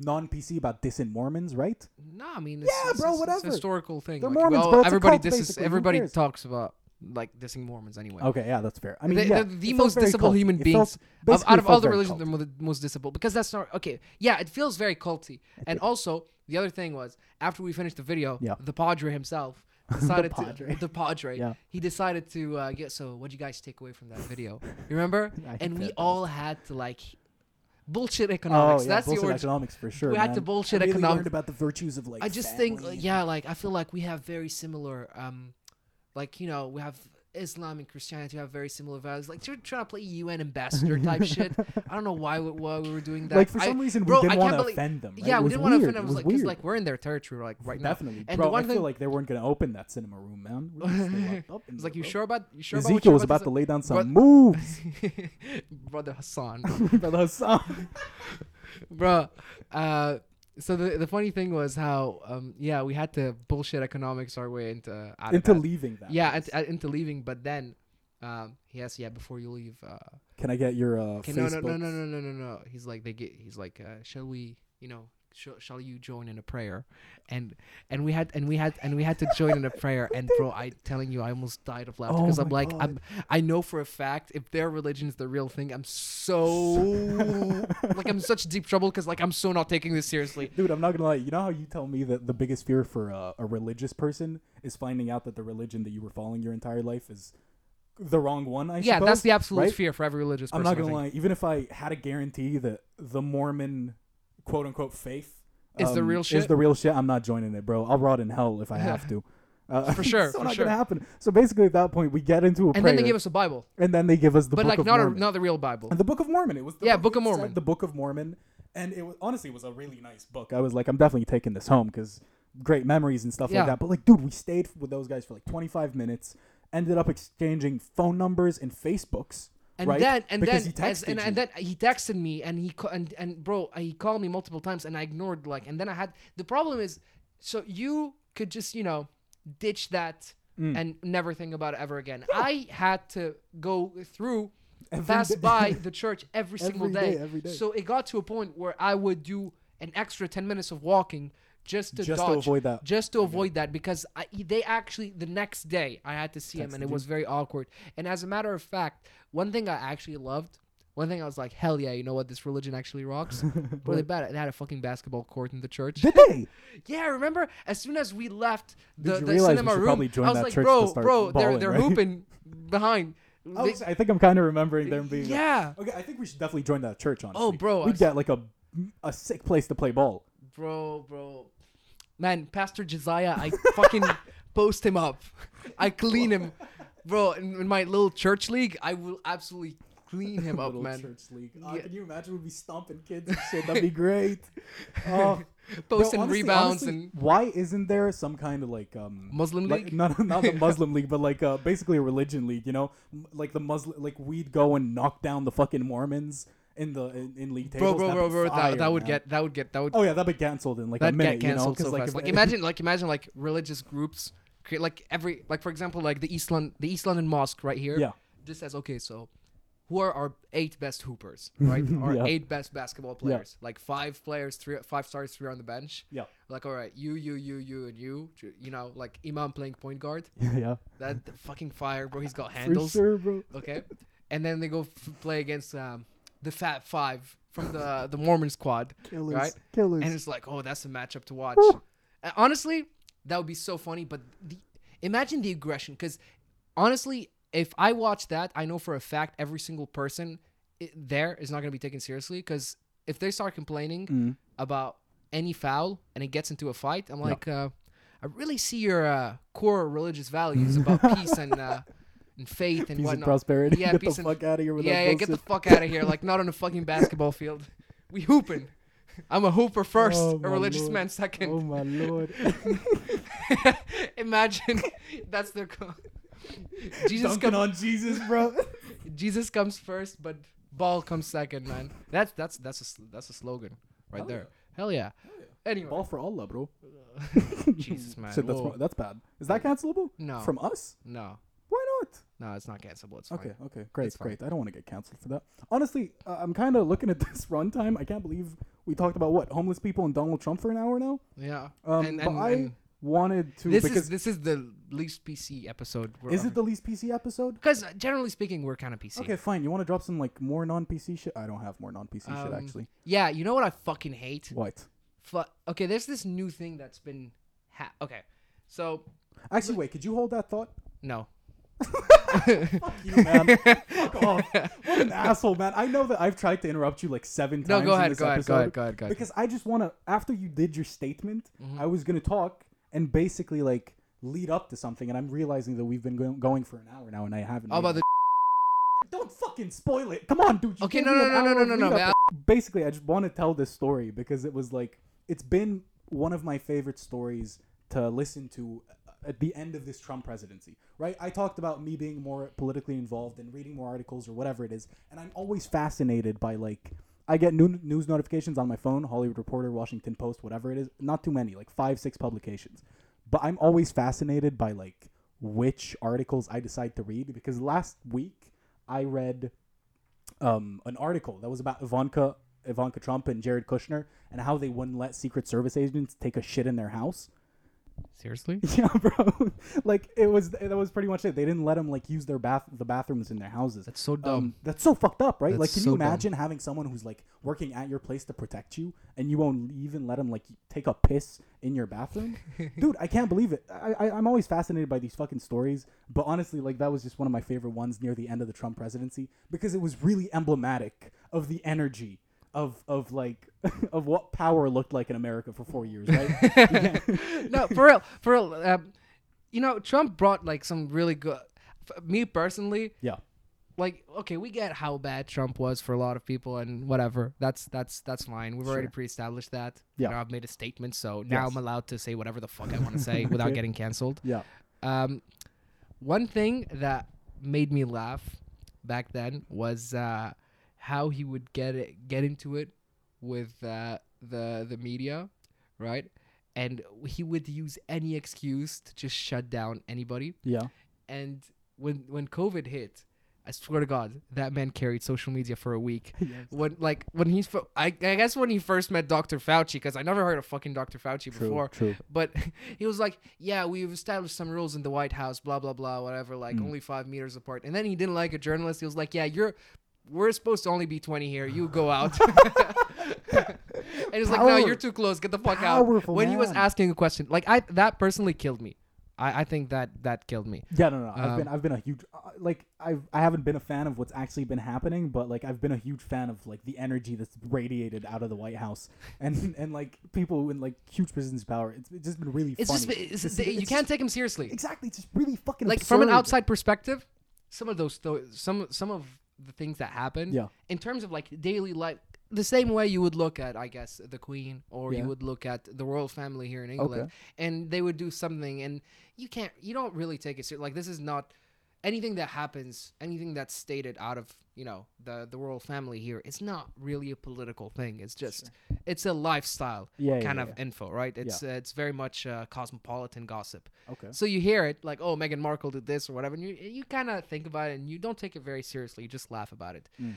non PC about dissing Mormons, right? No, I mean, it's, Yeah, it's, bro, it's, it's whatever. a historical thing. They're like, Mormons, well, bro. Everybody cult, disses, everybody talks about like dissing Mormons anyway. Okay, yeah, that's fair. I mean, they, yeah, the most dissable human beings felt- of, out of all the religions. They're the most dissable because that's not okay. Yeah, it feels very culty. And also, the other thing was after we finished the video, Yeah. the Padre himself decided Padre. to the Padre. Yeah. He decided to uh, get. So, what would you guys take away from that video? You remember? And we all had to like bullshit Oh, economics. yeah, That's the bullshit origin. economics for sure. We had to bullshit I really economics. learned about the virtues of like. I just think, yeah, like I feel like we have very similar, um, like you know, we have Islam and Christianity have very similar values. Like you're trying to play UN ambassador type shit. I don't know why we, why we were doing that. like for I- some reason bro, we I didn't want to offend them. right? Yeah, we didn't want to offend them. It I was was like, like we're in their territory, like right now. Definitely, And bro. the one I thing- feel like they weren't gonna open that cinema room, man. We're gonna stay locked up in It's there, like you bro. sure about you sure about Ezekiel you're was about to lay down some But- moves. brother Hassan, Brother Hassan. bro. Uh, so the the funny thing was how um yeah we had to bullshit economics our way into out of into leaving that. yeah place. into, into leaving, but then um yes yeah before you leave uh Can I get your uh, no, no no no no no no no he's like they get he's like uh, shall we you know sh- shall you join in a prayer and and we had and we had and we had to join in a prayer and bro I telling you I almost died of laughter Oh because I'm like God. I'm I know for a fact if their religion's the real thing I'm so like I'm such deep trouble because like I'm so not taking this seriously Dude, I'm not gonna lie. You know how you tell me that the biggest fear for uh, a religious person is finding out that the religion that you were following your entire life is the wrong one. I yeah suppose, that's the absolute right? fear for every religious I'm not gonna lie. Even if I had a guarantee that the Mormon quote unquote faith Is the um, real is the real shit, I'm not joining it, bro. I'll rot in hell if I have to. Uh, For sure, it's so for not sure. gonna happen. So basically, at that point, we get into a and prayer, then they give us a Bible and then they give us the but Book like of not a, not the real Bible And the Book of Mormon. It was the Yeah, Book of Mormon. The Book of Mormon, and it was honestly it was a really nice book. I was like, I'm definitely taking this home because great memories and stuff Yeah. like that. But like, dude, we stayed with those guys for like 25 minutes. Ended up exchanging phone numbers and Facebooks. And right? then and Because then he as, and, and then he texted me and he and and bro uh, he called me multiple times and I ignored like and then I had the problem is so you could just you know ditch that Mm. and never think about it ever again. I had to go through Every pass day. by the church every single day. day, every day. So it got to a point where I would do an extra 10 minutes of walking just to Just to avoid that. just to avoid that because I, they actually the next day I had to see him and it was very awkward. And as a matter of fact, one thing I actually loved, one thing I was like, hell yeah, you know what, this religion actually rocks. They, bad, they had a fucking basketball court in the church. Did they? yeah, remember? As soon as we left the, the we cinema room, I was that like, bro, bro, they're they're right? hooping behind. I, was- I think I'm kind of remembering them being. like- yeah, okay, I think we should definitely join that church. Honestly. Oh, bro, we'd was- get like a a sick place to play ball. bro, bro, man, Pastor Josiah, I fucking post him up. I clean him, bro. In, in my little church league, I will absolutely clean him up, Little man. church league. Uh, Yeah. Can you imagine we'd be stomping kids and shit? That'd be great. Bro, Posting honestly- rebounds honestly, and why isn't there some kind of like um Muslim like, league. not not the Muslim league, but like uh basically a religion league, you know, M- like the Muslim like we'd go and knock down the fucking Mormons in the in, in league tables. bro, bro, bro, bro. fire, That, that would man. get that would get that would oh yeah, that'd be canceled in like a minute, get canceled you know, so like. Like imagine, like imagine, like religious groups create like every like for example, like the East London, the East London Mosque right here. yeah, Just says okay, so who are our eight best hoopers, right? Our Yeah. eight best basketball players. Like five players, three five stars, three on the bench. yeah, Like all right, you, you, you, you, and you. You know, like Imam playing point guard. yeah, That fucking fire, bro. He's got for handles. sure, bro. Okay, and then they go f- play against um, the Fat Five from the the Mormon squad. Killers, Right? killers. and it's like, oh, that's a matchup to watch. Honestly, that would be so funny. But the, imagine the aggression, because honestly, if I watch that, I know for a fact every single person i there is not going to be taken seriously. Because if they start complaining Mm. about any foul and it gets into a fight, I'm like, uh, I really see your uh, core religious values about peace and uh, and faith and Peace and whatnot. prosperity. Yeah, get peace the and- fuck out of here with yeah, that yeah, get the fuck out of here. Like not on a fucking basketball field. We hooping. I'm a hooper first, Oh, a religious lord. man second. Oh my lord. Imagine that's their. Co- Jesus Dunking comes. on Jesus, bro. Jesus comes first, but ball comes second, man. That's that's that's a that's a slogan right Hell there. Hell yeah. Anyway, Ball for Allah, bro. Jesus man. Shit, that's Whoa. that's bad. Is that cancelable? no, From us? no? No. It's not cancelable. It's fine. Okay, okay, great, great. I don't want to get canceled for that. Honestly, uh, I'm kind of looking at this runtime. I can't believe we talked about what homeless people and Donald Trump for an hour now. Yeah. Um, and but I and wanted to this because is this is the least PC episode. is it the least PC episode? Because generally speaking, we're kind of PC. Okay, fine. You want to drop some like more non-PC shit? I don't have more non-PC shit Um, actually. Yeah, you know what I fucking hate? What? Fu- okay, there's this new thing that's been. Ha- okay, so Actually, wait. Could you hold that thought? no. Fuck you, man. Fuck off. What an asshole, man. I know that I've tried to interrupt you like seven times. No, go in ahead, this go ahead, go ahead, go ahead, go ahead. Because I just want to. After you did your statement, Mhm. I was gonna talk and basically like lead up to something, and I'm realizing that we've been go- going for an hour now, and I haven't. How about the? Don't fucking spoil it. Come on, dude. You Okay, no, no, no, no, no, no, no, lead up. man. Basically, I just want to tell this story because it was like it's been one of my favorite stories to listen to at the end of this Trump presidency. Right? I talked about me being more politically involved and reading more articles or whatever it is, and I'm always fascinated by like. I get new news notifications on my phone, Hollywood Reporter, Washington Post, whatever it is. Not too many, like five, six publications. But I'm always fascinated by like which articles I decide to read because last week I read um, an article that was about Ivanka Ivanka Trump and Jared Kushner and how they wouldn't let Secret Service agents take a shit in their house. Seriously? Yeah, bro. like it was that was pretty much it. They didn't let them like use their bath the bathrooms in their houses. That's so dumb. Um, that's so fucked up, right? like, can so you dumb. imagine having someone who's like working at your place to protect you, and you won't even let them like take a piss in your bathroom, dude? I can't believe it. I, I I'm always fascinated by these fucking stories, but honestly, like that was just one of my favorite ones near the end of the Trump presidency because it was really emblematic of the energy of of like of what power looked like in America for four years, right? No, for real, for real. Um, you know, Trump brought like some really good. Me personally, yeah, like, okay, we get how bad Trump was for a lot of people, and whatever. That's that's that's fine. We've already pre-established that. Yeah. You know, I've made a statement, so now Yes. I'm allowed to say whatever the fuck I want to say without getting canceled. yeah. Um, one thing that made me laugh back then was uh, how he would get it, get into it with uh, the the media, right? And he would use any excuse to just shut down anybody. Yeah. And when when COVID hit, I swear to God, that man carried social media for a week. yes. When like when he's fo- I, I guess when he first met Dr. Fauci, because I never heard of fucking Dr. Fauci True. before. True. But he was like, "Yeah, we've established some rules in the White House, blah blah blah, whatever. Like Mm. only five meters apart." And then he didn't like a journalist. He was like, "Yeah, you're, we're supposed to only be twenty here. You go out." and he's like, "No, you're too close. Get the fuck out." Powerful When he was asking a question, like I that personally killed me. I, I think that that killed me. Yeah, no, no. I've been, Um, I've been a huge, uh, like, I've, I haven't been a fan of what's actually been happening, but like, I've been a huge fan of like the energy that's radiated out of the White House, and and like people in like huge positions of power. It's, it's just been really It's funny. just it's, Just- you it's can't take him seriously. exactly. It's just really fucking Like from an outside perspective, some of those tho- some some of the things that happen Yeah. in terms of like daily life the same way you would look at i guess the queen or Yeah. you would look at the royal family here in england Okay. and they would do something and you can't you don't really take it serious like this is not anything that happens anything that's stated out of you know the the royal family here it's not really a political thing it's just it's a lifestyle Yeah, yeah, kind yeah, of info right it's uh, it's very much uh, cosmopolitan gossip Okay. so you hear it like, oh, Meghan Markle did this or whatever, and you you kind of think about it and you don't take it very seriously. You just laugh about it. Mm.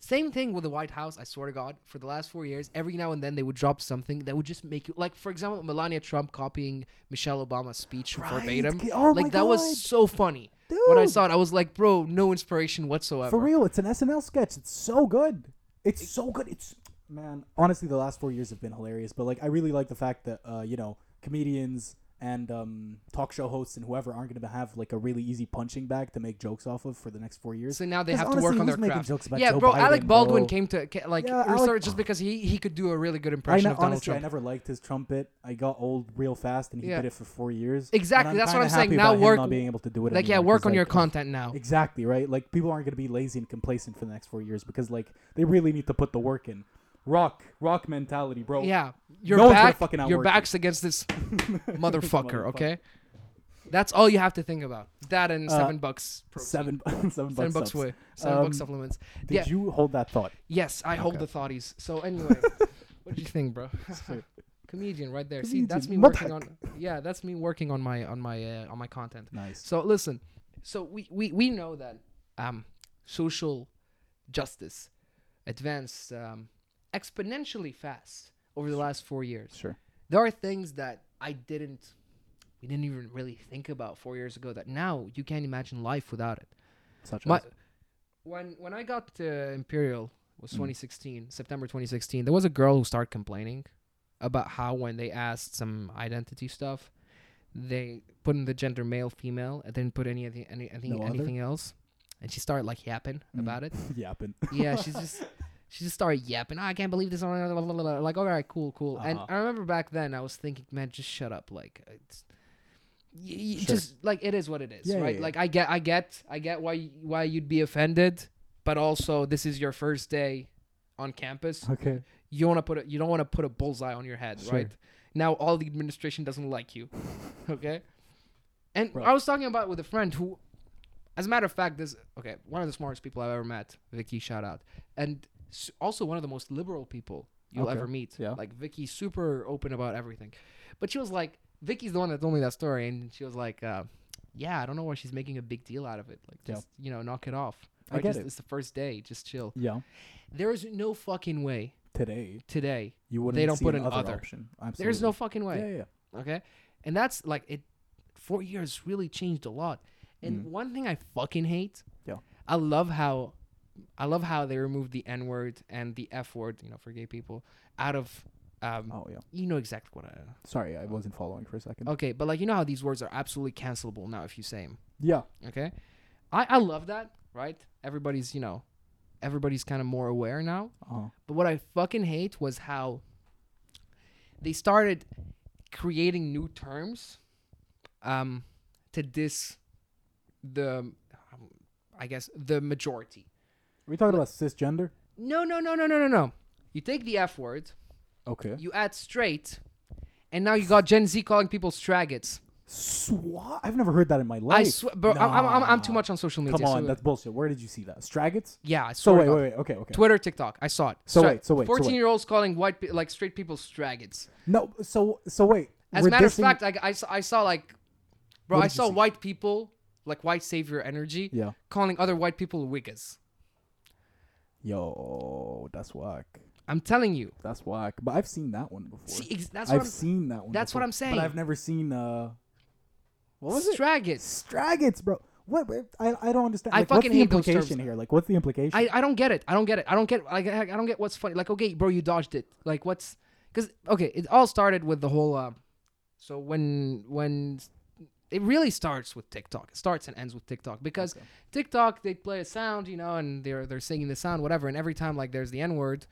Same thing with the White House. I swear to God, for the last four years, every now and then they would drop something that would just make you like, for example, Melania Trump copying Michelle Obama's speech Right. verbatim. Oh like that was so funny. Dude, When I saw it, I was like, bro, no inspiration whatsoever. for real, it's an SNL sketch. It's so good. It's so good. It's man. Honestly, the last four years have been hilarious. But like, I really like the fact that uh, you know, comedians and um, talk show hosts and whoever aren't going to have like a really easy punching bag to make jokes off of for the next four years. So now they have to work on their craft. jokes about Yeah, Joe bro. Biden, Alec Baldwin bro? came to like Yeah, Alec- just because he he could do a really good I impression ne- of Donald honestly, I never liked his trumpet. I got old real fast, and he Yeah. did it for four years. Exactly, that's what I'm saying. Now work- not being able to do it. Like yeah, anymore, work 'cause, on your content now. Exactly right. Like people aren't going to be lazy and complacent for the next four years because like they really need to put the work in. Rock, rock mentality, bro. Yeah, your No back, your back's against this motherfucker. Okay, that's all you have to think about. That and Uh, seven bucks. protein. Seven, seven bucks. seven bucks away. Seven bucks Um, supplements. Did yeah. you hold that thought? Yes, I hold the thoughties. So anyway, what do you think, bro? Comedian right there. See, that's me working on. Yeah, that's me working on my on my uh, on my content. Nice. So listen, so we we, we know that um, social justice advanced um, exponentially fast over the last four years. Sure. There are things that I didn't, we didn't even really think about four years ago. That now you can't imagine life without it. Such My, as when when I got to Imperial was Mm. 2016, September 2016. There was a girl who started complaining about how when they asked some identity stuff, they put in the gender male female and didn't put any of the, any anything, No anything else, and she started like yapping Mm. about it. yapping. Yeah, she's just she just started yapping. "Oh, I can't believe this. Like, all right, cool, cool. And Uh-huh. I remember back then I was thinking, man, just shut up. Like, it's, y- y- Sure. just like it is what it is, Yeah, yeah, right? yeah. Like, I get, I get, I get why why you'd be offended, but also this is your first day on campus. Okay. You want to put a, you don't want to put a bullseye on your head, Sure. right? Now all the administration doesn't like you, okay? And Right. I was talking about it with a friend who, as a matter of fact, this okay, one of the smartest people I've ever met, Vicky, shout out, and also one of the most liberal people you'll Okay. ever meet. Yeah. Like Vicky's super open about everything, but she was like, Vicky's the one that told me that story, and she was like, uh, "Yeah, I don't know why she's making a big deal out of it. Like, Yeah. just you know, knock it off. I Right? get just, it. It's the first day. Just chill. Yeah. There is no fucking way Today today. you wouldn't. They don't put an an other other. option. Absolutely. There's no fucking way. Yeah, yeah, yeah. Okay. And that's like it four years really changed a lot. And Mm. one thing I fucking hate, Yeah. I love how I love how they removed the N word and the F word, you know, for gay people, out of um Oh yeah. you know exactly what I Sorry, I wasn't following for a second. Okay, but like you know how these words are absolutely cancelable now if you say them. Yeah. Okay? I I love that, right? Everybody's, you know, everybody's kind of more aware now. Uh-huh. But what I fucking hate was how they started creating new terms um, to diss the, um, I guess, the majority. Are we talking about cisgender? No, no, no, no, no, no, no. You take the F word, Okay. you add straight, and now you got Gen Z calling people straggots. Swat? I've never heard that in my life. I swear, bro, I'm, I'm, I'm, too much on social media. Come on, so- that's bullshit. Where did you see that? Straggots? yeah, I So swear. wait, to God. wait, wait. Okay, okay. Twitter, TikTok. I saw it. So Stra- wait, so wait, so wait. 14 year olds calling white, pe- like straight people straggots. No, so so wait. As We're a matter dissing- of fact, I, I, saw, I saw like, bro, What I did you saw see? white people, like white savior energy, yeah. calling other white people wiggas. Yo, that's whack. I'm telling you. That's whack. But I've seen that one before. See, ex- that's I've what I'm seen that one. that's what I'm saying. But I've never seen uh. What was it? Straggots. Straggots, bro. What? I I don't understand. I Like, fucking what's the hate those implication terms. here? Like, what's the implication? I, I don't get it. I don't get it. I don't get like I, I don't get what's funny. Like okay, bro, you dodged it. Like what's because okay, it all started with the whole. Uh, so when when it really starts with TikTok. It starts and ends with TikTok because Okay. TikTok they play a sound, you know, and they're they're singing the sound, whatever. And every time like there's the N word,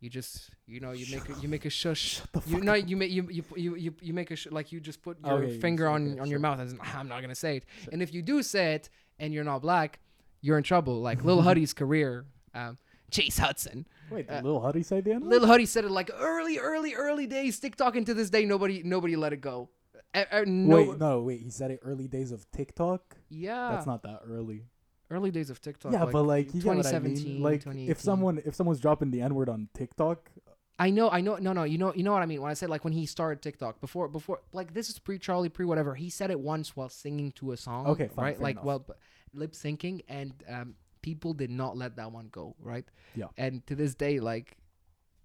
you just you know you make a, you make a shush. the You fuck know you make you you you you, make a sh- like you just put your finger on on sure. your mouth as I'm not gonna say it. And if you do say it and you're not black, you're in trouble. Like Lil Huddy's career, um, Chase Hudson. Wait, uh, did Lil Huddy say the end? Lil Huddy said it like early, early, early days. TikTok, and to this day, nobody nobody let it go. Uh, uh, no, Wait, no, wait. He said it early days of TikTok. yeah, That's not that early. early days of TikTok. yeah, but like, you get what I 2017, mean. Like, 2018. if someone if someone's dropping the N word on TikTok, I know, I know, no, no, you know, you know what I mean when I said like when he started TikTok before, before like this is pre Charlie, pre whatever. He said it once while singing to a song. Okay, fine, right, like enough. well, lip syncing, and um, people did not let that one go, right? Yeah. And to this day, like,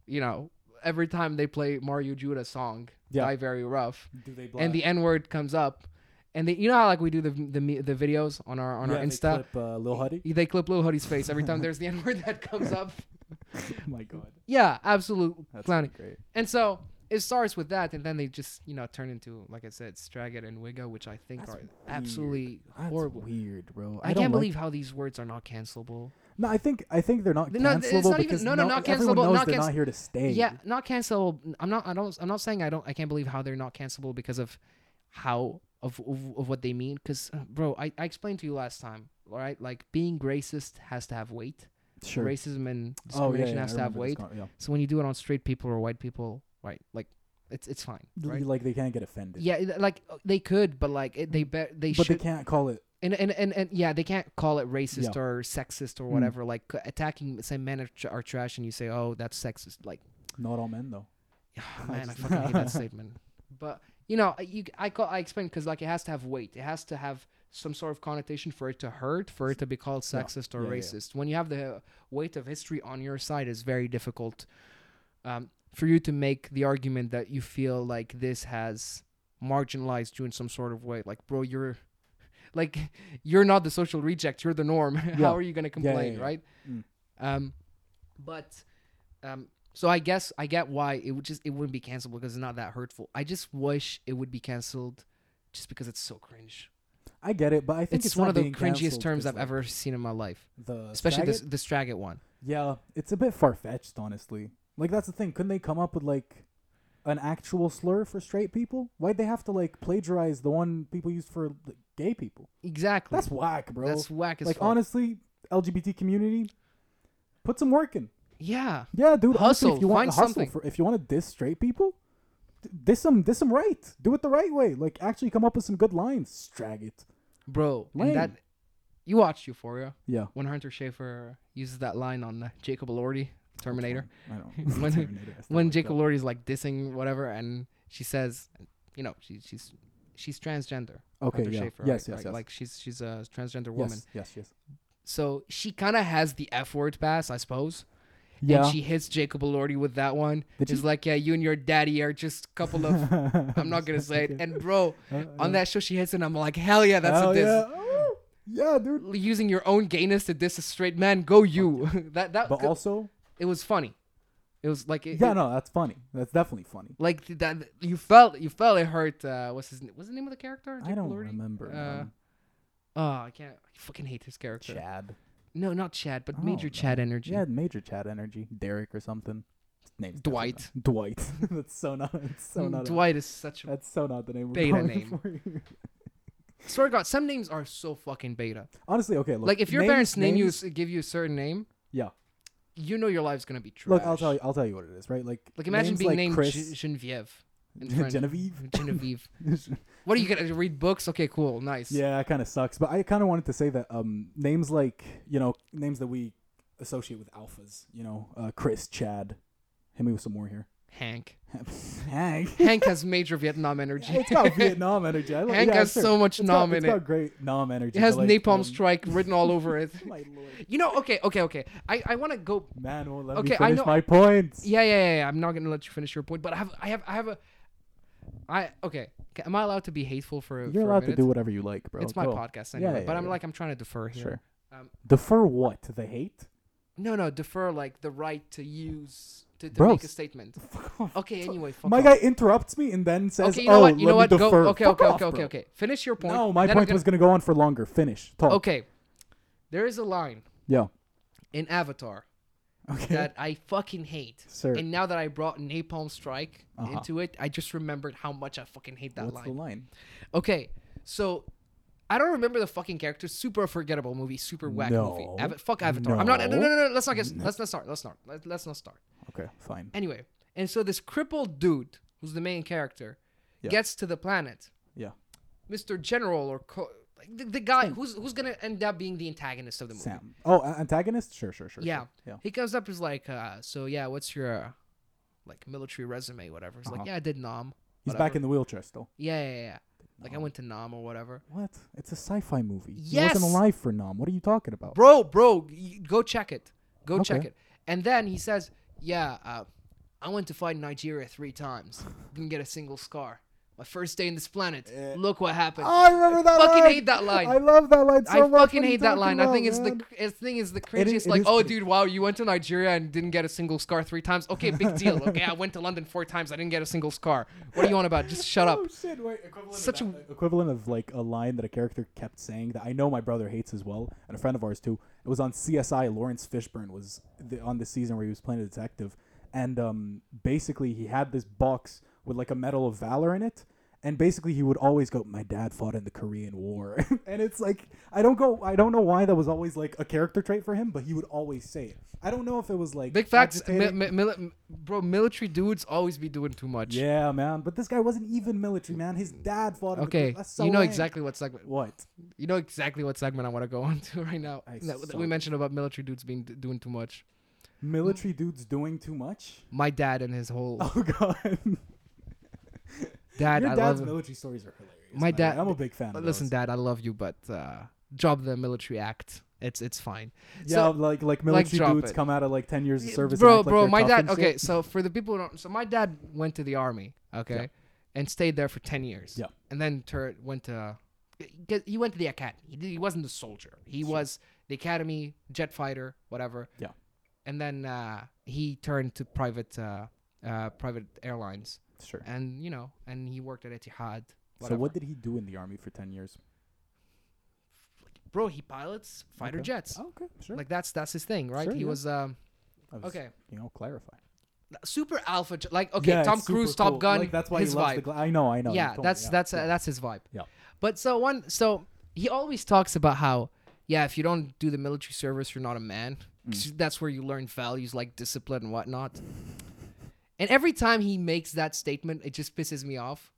you know, every time they play Mario Judah song, Yeah. Die Very Rough, do they? and the N word comes up, and they, you know how like we do the the the videos on our on yeah, our they Insta. clip, uh, Lil Huddy. They clip Lil Huddy's face every time there's the N word that comes up. oh my god, Yeah, absolute that's clowning. great. And so it starts with that, and then they just you know turn into like I said, Straggett and Wigga, which I think That's are weird. absolutely That's horrible. weird, bro. I, don't can't like- believe how these words are not cancelable. No, I think I think they're not No, cancelable it's not even- because no, no, not everyone cancelable, knows not they're canc- not here to stay. Yeah, not cancelable. I'm not. I don't. I'm not saying I don't. I can't believe how they're not cancelable because of how of of, of what they mean. Because, bro, I, I explained to you last time. All right, like being racist has to have weight. sure. Racism and Oh yeah, discrimination yeah, has I to have weight. con- yeah. So when you do it on straight people or white people, right? Like, it's it's fine, right? Like they can't get offended. Yeah, like uh, they could, but like it, they bet they but should. they can't call it. And, and and and yeah, they can't call it racist Yeah. or sexist or Mm. whatever. Like attacking, say men are, tr- are trash, and you say, oh, that's sexist. Like, Not all men though. Yeah man, I fucking hate that statement. But you know, you I call I explain because like it has to have weight. It has to have some sort of connotation for it to hurt, for it to be called sexist or Yeah, yeah, yeah. racist. When you have the weight of history on your side, it's very difficult um, for you to make the argument that you feel like this has marginalized you in some sort of way. Like, bro, you're like you're not the social reject. You're the norm. Yeah. How are you gonna yeah, complain, yeah. right? Mm. Um, but um, so I guess I get why it would just it wouldn't be canceled because it's not that hurtful. I just wish it would be canceled, just because it's so cringe. I get it, but I think It's, it's, one of the cringiest terms I've like, ever seen in my life, The especially this Straggett? the Straggett one. Yeah, it's a bit far fetched, honestly. Like that's the thing. Couldn't they come up with like an actual slur for straight people? Why'd they have to like plagiarize the one people use for like, gay people? Exactly. That's whack, bro. That's whack as like fuck. honestly, LGBT community, put some work in. yeah. Yeah, dude. honestly, Hustle, if you want find hustle something. for, if you want to diss straight people, diss them, diss them right. Do it the right way. Like actually come up with some good lines. Drag it. Bro, Lame. that you watched Euphoria Yeah. when Hunter Schafer uses that line on uh, Jacob Elordi, Terminator. I don't. When- Terminator, when like Jacob. Elordi's like dissing whatever, and she says, you know, she, she's she's transgender. Okay. Hunter Yeah. Schafer, yes. right? Yes. Right? Yes. Like she's she's a transgender woman. yes. Yes. Yes. So she kind of has the F word pass, I suppose. Yeah. And she hits Jacob Elordi with that one. Did She's she? like, yeah, you and your daddy are just a couple of. I'm not gonna say it. And bro, uh, on that show she hits it. and I'm like, hell yeah, that's Hell a diss. yeah. Oh, yeah, dude. Using your own gayness to diss a straight man, go you. that that But also, it was funny. It was like it, yeah, it- no, that's funny. That's definitely funny. like that. You felt you felt it hurt. Uh, what's his what's the name of the character? I don't Elordi? remember. Uh, oh, I can't. I fucking hate this character. Chad. No, not Chad, but Oh, Major no. Chad energy. Yeah, major Chad energy. Derek or something. His name's Dwight. not- Dwight. that's so not. It's so Mm, not. a- Dwight is such a that's so not the name. beta name. swear to God. Some names are so fucking beta. Honestly, okay. Look, like if your names- parents name you names- s- give you a certain name, Yeah. You know your life's gonna be trash. Look, I'll tell you. I'll tell you what it is. Right. Like. Like imagine being like named Chris, Ge- Genevieve. Genevieve. Genevieve. What are you gonna read books? Okay, cool, nice. Yeah, it kind of sucks. But I kind of wanted to say that um, names like you know names that we associate with alphas. You know, uh, Chris, Chad. Hit me with some more here. Hank. Hank. Hank has major Vietnam energy. it's got Vietnam energy. I like, Hank yeah, has sure. so much It's nom got, in it's it. got great nom energy. It has like, napalm um, strike written all over it. My lord, You know, okay, okay, okay. I, I want to go. man, won't let Okay, me I finish know- my points. Yeah, yeah, yeah, yeah. I'm not gonna let you finish your point, but I have, I have, I have a. I okay. Am I allowed to be hateful for? You're for allowed to do whatever you like, bro. It's my podcast Yeah, anyway. yeah, but I'm like, I'm trying to defer here. Sure. Um, Defer what? The hate? No, no, defer like the right to use to, to make a statement. Okay, anyway, fuck My off. guy interrupts me and then says, Okay, you know "Oh, what? You know let what? me Go. defer." Okay, Fuck okay, off, okay, okay, bro. okay. Finish your point. No, my then I'm point was gonna go on for longer. Finish. Talk. Okay. There is a line Yeah. in Avatar Okay. that I fucking hate. Sir. And now that I brought Napalm Strike Uh-huh. into it, I just remembered how much I fucking hate that What's line. the line? Okay, so I don't remember the fucking character. Super forgettable movie. Super whack movie. No. Ava- fuck Avatar. I'm not. No, no, No. no, no. Let's not get. Let's not start. Let's not. Let, let's not start. Okay, fine. Anyway, and so this crippled dude, who's the main character, Yeah. gets to the planet. Yeah. Mr. General or co- like the, the guy who's who's gonna end up being the antagonist of the movie. Sam. Oh, antagonist? Sure, sure, sure. Yeah. sure. Yeah. He comes up, he's like, uh, so yeah, what's your uh, like military resume, whatever? He's Uh-huh. like, yeah, I did Nam. He's back in the wheelchair still. Yeah, yeah, yeah. Like I went to Nam or whatever. What? It's a sci-fi movie. He Yes! wasn't alive for Nam. What are you talking about? Bro, bro, y- go check it. Go check it. And then he says, yeah, uh, I went to fight Nigeria three times. Didn't get a single scar. My first day in this planet. Eh. Look what happened. Oh, I remember that. fucking line. hate that line. I love that line so I much. I fucking What are you hate that line. I think it's man? the thing is the cringiest. it like, is oh, cringe. dude, wow, you went to Nigeria and didn't get a single scar three times. Okay, big deal. Okay, I went to London four times. I didn't get a single scar. What are you on about? Just shut up. Oh shit! Wait, equivalent Such of that- equivalent of like a line that a character kept saying that I know my brother hates as well, and a friend of ours too. It was on CSI. Laurence Fishburne was the, on the season where he was playing a detective, and um, basically he had this box with like a Medal of Valor in it. And basically, he would always go, "My dad fought in the Korean War," and it's like I don't go, I don't know why that was always like a character trait for him, but he would always say it. I don't know if it was like Big facts, mi- mi- mili- bro. Military dudes always be doing too much. Yeah, man. But this guy wasn't even military, man. His dad fought. in Okay, so you know lame. exactly what segment. what. You know exactly what segment I want to go on to right now. I That, that we mentioned about military dudes being doing too much. Military dudes doing too much. My dad and his whole Oh god. Dad. Your I dad's love. military stories are hilarious. My man. dad- I'm a big fan. Of Listen, dad, I love you, but uh, drop the military act. It's it's fine. Yeah, So- like like military drop dudes it. come out of like ten years of service. bro, act like bro, my dad. Okay, so for the people who don't, so my dad went to the army. Okay, Yeah. and stayed there for ten years. Yeah. and then tur- went to. He went to the academy. He, he wasn't a soldier. He Sure. was the academy jet fighter, whatever. Yeah. And then uh, he turned to private uh, uh, private airlines, Sure. and you know, and he worked at Etihad. So what did he do in the army for ten years? Bro, he pilots fighter Okay. jets. Oh, okay, sure. Like that's that's his thing, right? Sure, he yeah. was um was, okay. You know, clarify. Super alpha, like okay, Yeah, Tom Cruise, Top. Gun, Like, that's why his vibe. Gla- I know, I know. yeah, me, that's yeah, that's. Uh, that's his vibe. Yeah. But so one, so he always talks about how, yeah, if you don't do the military service, you're not a man. 'Cause That's where you learn values like discipline and whatnot. And every time he makes that statement, it just pisses me off.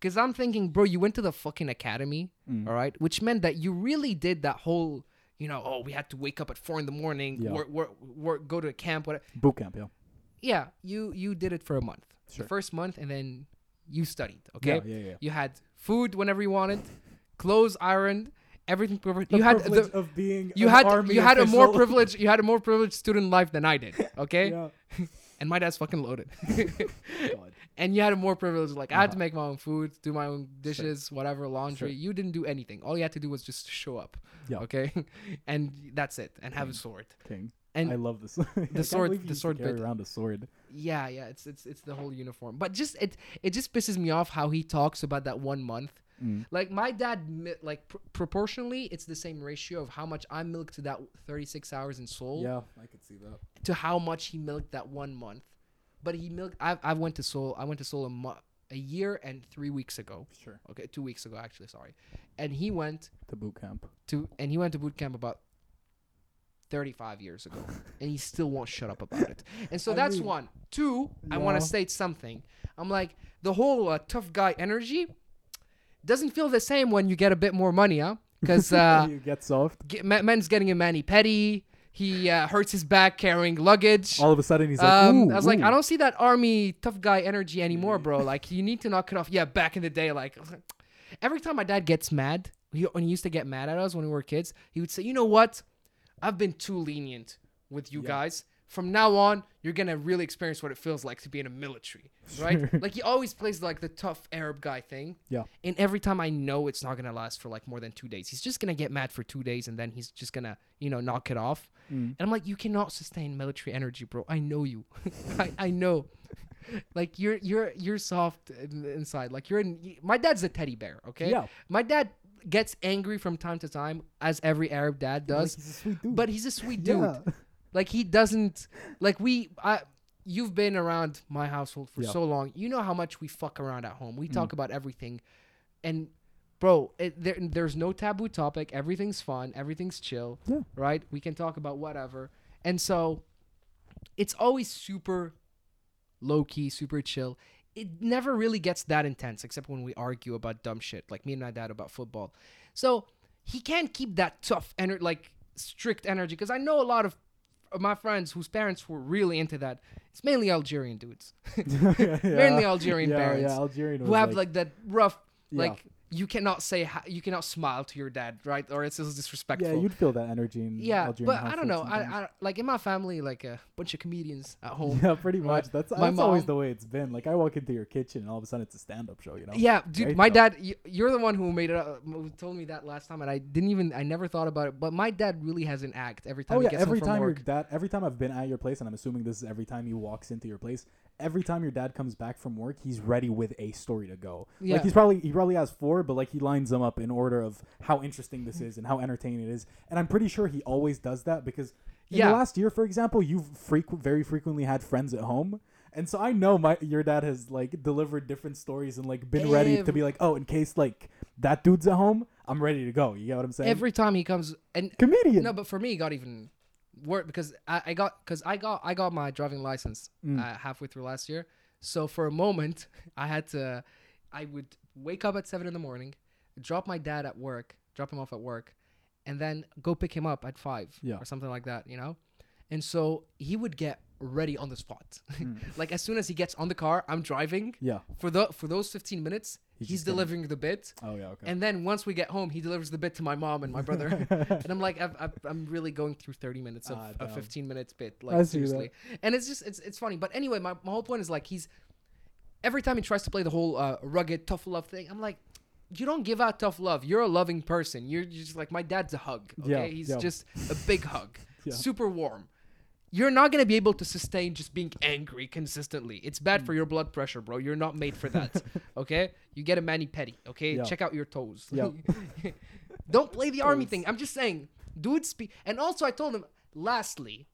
Cause I'm thinking, bro, you went to the fucking academy, Mm. all right, which meant that you really did that whole, you know, oh, we had to wake up at four in the morning, Yeah. work, work, work, go to a camp, whatever. boot camp. Yeah. Yeah, you you did it for a month, Sure. the first month, and then you studied. Okay, Yeah, yeah, yeah. you had food whenever you wanted, clothes ironed, everything. The you had privilege the, of being. you had you had a more privileged you had a more privileged student life than I did. Okay, Yeah. And my dad's fucking loaded. God. and you had a more privilege. Like I had to Uh-huh. make my own food, do my own dishes, whatever, laundry. Sure. You didn't do anything. All you had to do was just show up. Yeah. Okay, and that's it. And have a sword. King. And I love this. the sword- the the sword carry bit. around a sword. Yeah, yeah, it's it's it's the whole uniform. But just it it just pisses me off how he talks about that one month. Mm. Like my dad, like pr- proportionally, it's the same ratio of how much I milked to that 36 hours in Seoul Yeah, I could see that. to how much he milked that one month. But he milked. I I went to Seoul. I went to Seoul a mo- a year and three weeks ago. Sure. Okay, two weeks ago actually. Sorry, and he went To boot camp. to and he went to boot camp about 35 years ago and he still won't shut up about it and so I that's mean, one two i want to state something i'm like the whole uh, tough guy energy doesn't feel the same when you get a bit more money huh because uh you get soft. get, men's getting a mani petty he uh, hurts his back carrying luggage All of a sudden, he's like, um, Ooh, I was like. I don't see that army tough guy energy anymore, bro. Like, you need to knock it off. Yeah, back in the day, like, every time my dad gets mad, he, when he used to get mad at us when we were kids, he would say, "You know what? I've been too lenient with you Yeah. guys. From now on, you're gonna really experience what it feels like to be in a military, right? Like, he always plays like the tough Arab guy thing. Yeah. And every time I know it's not gonna last for like more than two days, he's just gonna get mad for two days, and then he's just gonna, you know, knock it off. Mm. And I'm like, you cannot sustain military energy, bro. I know you. I, I know. Like you're you're you're soft inside. Like you're in. My dad's a teddy bear. Okay. Yeah. My dad gets angry from time to time, as every Arab dad Like, does. he's a sweet dude. But he's a sweet dude. Yeah. Like he doesn't. Like we. I. You've been around my household for Yeah. so long. You know how much we fuck around at home. We Mm. talk about everything, and. Bro, it, there, there's no taboo topic. Everything's fun. Everything's chill Yeah. right? We can talk about whatever. And so it's always super low key, super chill. It never really gets that intense except when we argue about dumb shit, like me and my dad about football. So he can't keep that tough energy, like strict energy, because I know a lot of my friends whose parents were really into that. It's mainly Algerian dudes yeah. Mainly Algerian yeah, parents Yeah, Algerian. who have like, that rough, Yeah. like you cannot say ha- you cannot smile to your dad, right? Or it's just disrespectful. Yeah, you'd feel that energy in Yeah, Algerian but I don't know. I. I like in my family, like a bunch of comedians at home. Yeah, pretty much. That's, my that's always the way it's been. Like I walk into your kitchen and all of a sudden it's a stand-up show. You know? Yeah, dude, Great my dad. You're the one who made it. Up, who told me that last time, and I didn't even. I never thought about it. But my dad really has an act every time Oh he yeah, every time your dad, every time I've been at your place, and I'm assuming this is every time he walks into your place. Every time your dad comes back from work, he's ready with a story to go. Yeah. Like he's probably he probably has four, but like he lines them up in order of how interesting this is and how entertaining it is. And I'm pretty sure he always does that because in Yeah. the last year, for example, you've frequ- very frequently had friends at home. And so I know my your dad has like delivered different stories and like been ready to be like, oh, in case like that dude's at home, I'm ready to go. You get what I'm saying? Every time he comes, and comedian. no, but for me, it got even worse because I, I got because I got I got my driving license Mm. uh, halfway through last year. So for a moment, I had to. I would wake up at seven in the morning, drop my dad at work, drop him off at work, and then go pick him up at five Yeah. or something like that, you know. And so he would get ready on the spot. Mm. like as soon as he gets on the car, I'm driving yeah. for the for those 15 minutes. He's He's, delivering the bit, Oh yeah. Okay. and then once we get home, he delivers the bit to my mom and my brother. and I'm like, I've, I've, I'm really going through 30 minutes of Ah, a 15 minutes bit, I like see that. And it's just, it's, it's funny. But anyway, my, my whole point is like he's every time he tries to play the whole uh, rugged tough love thing, I'm like. You don't give out tough love. You're a loving person. You're just like my dad's a hug. Okay, Yeah, he's yeah. just a big hug, Yeah. super warm. You're not gonna be able to sustain just being angry consistently. It's bad Mm. for your blood pressure, bro. You're not made for that. okay, you get a mani petty. Okay, Yeah. check out your toes. Yeah. Don't play the army thing. I'm just saying, dude. Speak. And also, I told him. Lastly,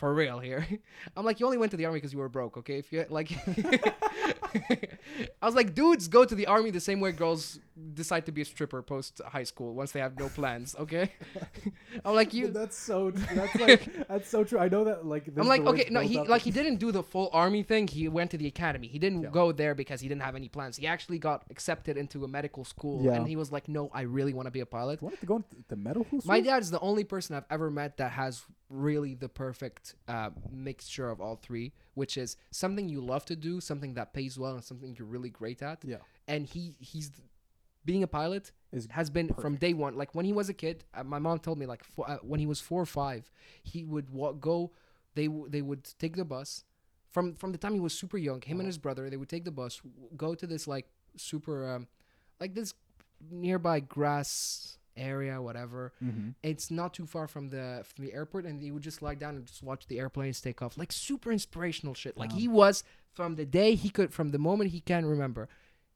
for real here, I'm like, you only went to the army because you were broke. Okay, if you like, I was like, dudes go to the army the same way girls decide to be a stripper post high school once they have no plans. Okay, I'm like you. That's so. That's like that's so true. I know that like. I'm like, okay, no, he up. like he didn't do the full army thing. He went to the academy. He didn't Yeah. go there because he didn't have any plans. He actually got accepted into a medical school, Yeah. and he was like, "No, I really want to be a pilot." wanted to go into the medical school. My dad's the only person I've ever met that has really the perfect uh, mixture of all three, which is something you love to do, something that pays well, and something you're really great at. Yeah. And he he's being a pilot Is has been from day one. Like when he was a kid, uh, my mom told me like four, uh, when he was four or five, he would wa- go. They w- they would take the bus from from the time he was super young. Him and his brother, they would take the bus, w- go to this like super um, like this nearby grass area, whatever. Mm-hmm. It's not too far from the from the airport, and he would just lie down and just watch the airplanes take off. Like super inspirational shit. Like Wow. he was from the day he could, from the moment he can remember,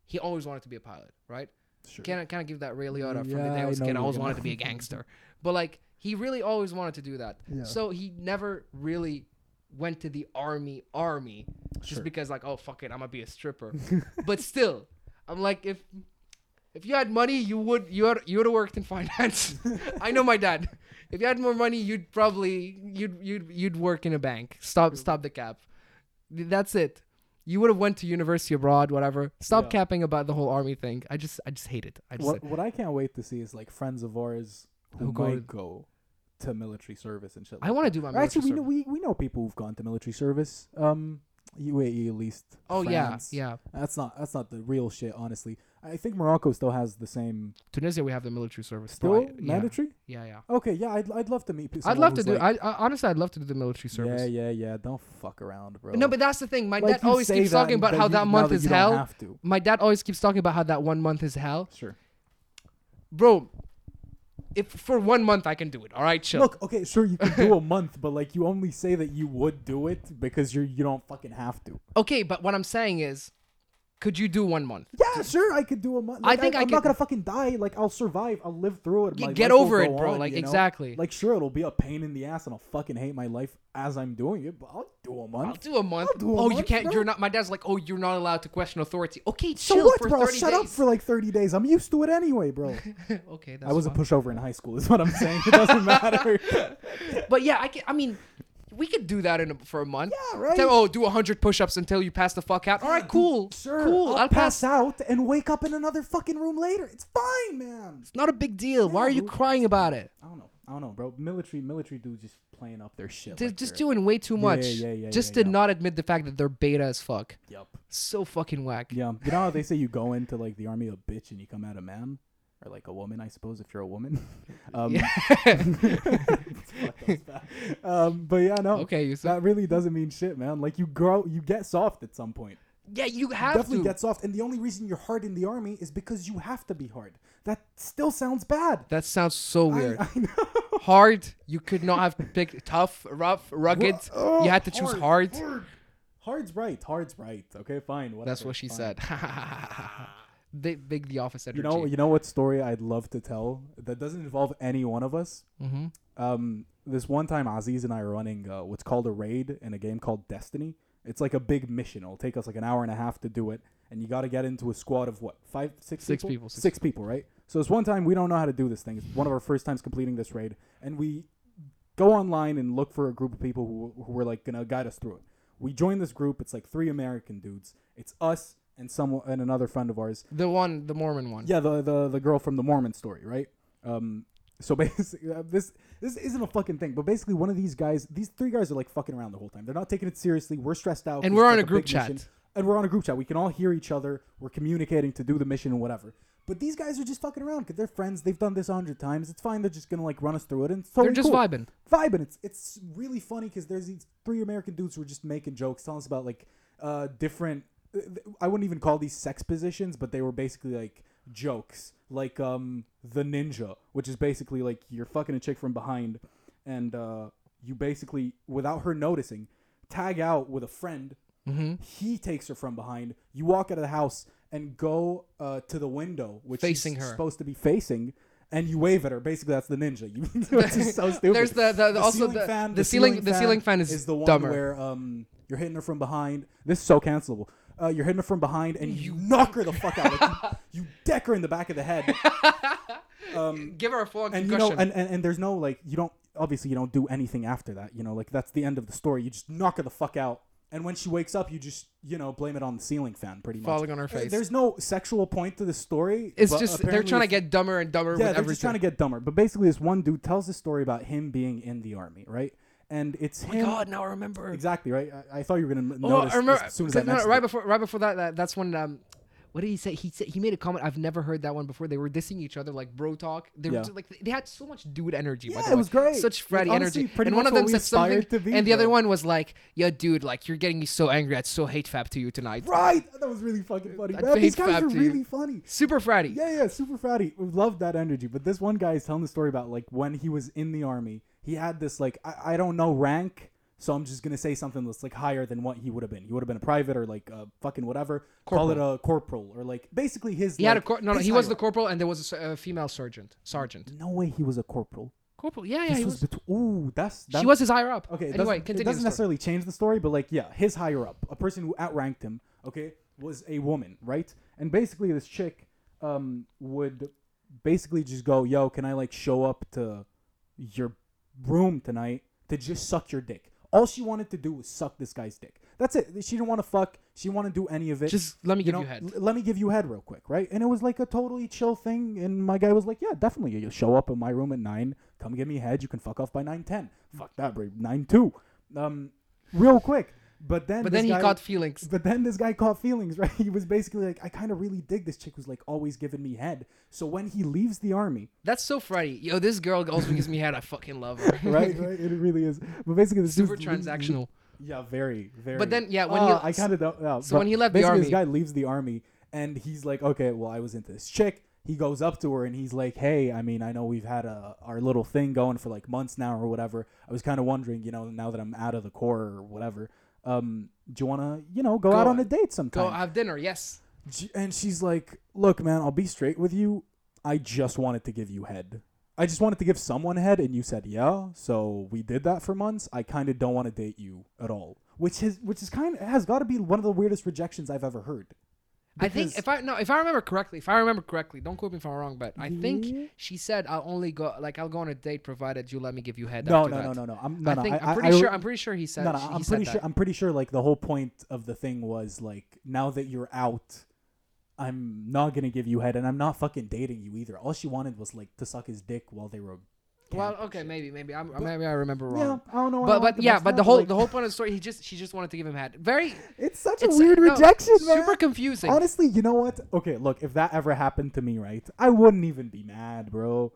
he always wanted to be a pilot, right? Sure. Kind of, kind of give that Ray Liotta from the day I I was a kid. I always wanted to be a gangster, but like he really always wanted to do that. Yeah. So he never really went to the army, army, just Sure. because like, oh fuck it, I'm gonna be a stripper. but still, I'm like, if if you had money, you would you would you would have worked in finance. I know my dad. If you had more money, you'd probably you'd you'd you'd work in a bank. Stop stop the cap. That's it. You would have went to university abroad, whatever. Stop Yeah. capping about the whole army thing. I just I just hate it. I just what what I can't wait to see is like friends of ours who, Who might go to military service and shit. I want to do my military Actually, we know we, we know people who've gone to military service. Um, UAE at least. Oh yeah, yeah. That's not that's not the real shit. Honestly, I think Morocco still has the same Tunisia, we have the military service. still Right, mandatory. Yeah, yeah. Okay, yeah, I'd, I'd love to meet. I'd love to do. Like, I, I honestly, I'd love to do the military service. yeah, yeah, yeah. Don't fuck around, bro. No, but that's the thing. My Like, dad always keeps talking about how you- that month that is hell. My dad always keeps talking about how that one month is hell, Sure. bro. If for one month I can do it, all right, chill. Look, okay, sure, you can do a month, but like you only say that you would do it because you're you don't fucking have to. Okay, but what I'm saying is, could you do one month? Yeah, sure, I could do a month. I think I I'm could- not gonna fucking die. Like I'll survive. I'll live through it. Yeah, My get life will over go it, bro. on, like you know? exactly. Like sure, it'll be a pain in the ass, and I'll fucking hate my life as I'm doing it. But I'll do a I'll do a month. I'll do a month. oh, you month, can't. bro. You're not. My dad's like, oh, you're not allowed to question authority. Okay, So chill what, for bro? 30 Shut days. up for like 30 days. I'm used to it anyway, bro. okay, that's I was a fine. pushover in high school, is what I'm saying. It doesn't matter. But yeah, I can. I mean, we could do that in a, for a month. yeah, right. Tell- oh, do hundred push-ups until you pass the fuck out. All right, cool, Sure, cool. I'll, I'll pass, pass. out and wake up in another fucking room later. It's fine, man. It's not a big deal. Why are you crying about it? I don't know. I don't know, bro. Military military dudes just playing up their shit. They're like just they're- doing way too Yeah, much. yeah, yeah, just yeah, to yeah. not admit the fact that they're beta as fuck. Yup. So fucking whack. Yeah. You know how they say you go into like the army a bitch and you come out a man, or like a woman, I suppose, if you're a woman. um, It's fucked up, it's bad. um, but yeah, no. okay, you That really doesn't mean shit, man. Like you grow, you get soft at some point. Yeah, you You have definitely to. get soft, and the only reason you're hard in the army is because you have to be hard. That still sounds bad. that sounds so weird. I, know. hard, you could not have picked tough, rough, rugged. Oh, you had to choose hard. hard. Hard's right. Hard's right. Okay, fine. Whatever, That's what she fine. said. big, big the office energy. You know, you know what story I'd love to tell that doesn't involve any one of us. mm-hmm. Um, this one time, Aziz and I are running uh, what's called a raid in a game called Destiny. It's like a big mission. It'll take us like an hour and a half to do it, and you got to get into a squad of what five, six, Six people? people, six six people, right? So this one time we don't know how to do this thing. It's one of our first times completing this raid, and we go online and look for a group of people who who were like gonna guide us through it. We join this group. It's like three American dudes. It's us and some and another friend of ours. The one, the Mormon one. Yeah, the the the girl from the Mormon story, right? Um, so basically, uh, this this isn't a fucking thing, but basically, one of these guys, these three guys are like fucking around the whole time. They're not taking it seriously. We're stressed out, and we're on a group chat. mission, and we're on a group chat. We can all hear each other. We're communicating to do the mission and whatever. But these guys are just fucking around because they're friends. They've done this a hundred times. It's fine. They're just gonna like run us through it, and it's They're just cool vibing. vibing. It's it's really funny because there's these three American dudes who are just making jokes, telling us about like uh different. I wouldn't even call these sex positions, but they were basically like jokes, like um the ninja, which is basically like you're fucking a chick from behind, and uh you basically without her noticing tag out with a friend. Mm-hmm. He takes her from behind. You walk out of the house and go uh, to the window, which Facing her. supposed to be facing, and you wave at her. Basically, that's the ninja. You, which is so stupid. There's the, the, the also ceiling the, fan, the ceiling the ceiling fan is, the one dumber. where um you're hitting her from behind. This is so cancelable. Uh, you're hitting her from behind and you knock her the fuck out. Like, you, you deck her in the back of the head. Um, Give her a full and you concussion. know, and, and, and there's no like you don't obviously you don't do anything after that. You know, like that's the end of the story. You just knock her the fuck out. And when she wakes up, you just you know blame it on the ceiling fan, pretty much. Falling on her Uh, face. There's no sexual point to the story. it's just they're trying to get dumber and dumber yeah, with they're everything. just trying to get dumber. But basically, this one dude tells a story about him being in the army, right? And it's oh my him. god, now I remember. Exactly right. I, I thought you were gonna Oh, notice I remember. as soon as I no, no, right it. before, right before that, that, that's when. Um, what did he say? He said he made a comment. I've never heard that one before. They were dissing each other like bro talk. They were Yeah. just, like they had so much dude energy. by Yeah, the it way. was great. Such Like, fratty honestly, energy. and one of them said something, to be, and the other one was like, "Yo, dude, like you're getting me so angry. I'd so hate fab to you tonight." Right, that was really fucking funny. Man, these guys Fab are to you. really funny. Super fratty. Yeah, yeah, super fatty. We love that energy. But this one guy is telling the story about like when he was in the army, he had this like I, I don't know rank, so I'm just gonna say something that's like higher than what he would have been. He would have been a private or like uh, fucking whatever. Call it a corporal or like basically his. He like, had a cor- no, no. He was the corporal, and there was a, s- a female sergeant. Sergeant. No way, he was a corporal. Corporal. Yeah, yeah. This He was. was. bet- ooh, that's that, She was his higher up. Okay, it Anyway, doesn't, continue. it doesn't the story. necessarily change the story, but like, yeah, his higher up, a person who outranked him, okay, was a woman, right? And basically, this chick um, would basically just go, "Yo, can I like show up to your room tonight to just suck your dick?" All she wanted to do was suck this guy's dick. That's it. She didn't want to fuck. She didn't want to do any of it. Just let me you give know, you head. l- let me give you head real quick, right? And it was like a totally chill thing. And my guy was like, "Yeah, definitely. You show up in my room at nine. Come give me head. You can fuck off by nine ten. Fuck that, bro. Nine two. Um, real quick. But then, But this then he guy- caught feelings. But then this guy caught feelings, right? He was basically like, I kind of really dig this chick who's like always giving me head. So when he leaves the army, That's so fratty. Yo, this girl also gives me head. I fucking love her. right, right, it really is. But basically, this Super transactional. Yeah, very, very. But then, yeah, when Ah, he- I kind of don't. Yeah, so when he left the basically army- this guy leaves the army, and he's like, okay, well, I was into this chick. He goes up to her and he's like, hey, I mean, I know we've had a, our little thing going for like months now or whatever. I was kind of wondering, you know, now that I'm out of the core or whatever, um, do you want to, you know, go, Go- out on a date sometime? Go have dinner. Yes. And she's like, "Look, man, I'll be straight with you. I just wanted to give you head. I just wanted to give someone head, and you said yeah. So we did that for months. I kind of don't want to date you at all, which is which is kind of has got to be one of the weirdest rejections I've ever heard. I think if I no, if I remember correctly, if I remember correctly, don't quote me if I'm wrong, but I think mm-hmm. she said I'll only go like I'll go on a date provided you let me give you head. no, after no, that. no, no, no. I'm no, I no. think I, I'm pretty I- sure I'm pretty sure he said. no, no. I'm pretty that. sure. I'm pretty sure. Like the whole point of the thing was like, now that you're out, I'm not gonna give you head, and I'm not fucking dating you either. All she wanted was like to suck his dick while they were. Well, okay, maybe, maybe I'm But- maybe I remember wrong. Yeah, I don't know. But but yeah, but the whole like, the whole point of the story, he just she just wanted to give him head. Very it's such it's a weird no, rejection, man. super confusing. Honestly, you know what? Okay, look, if that ever happened to me, right, I wouldn't even be mad, bro.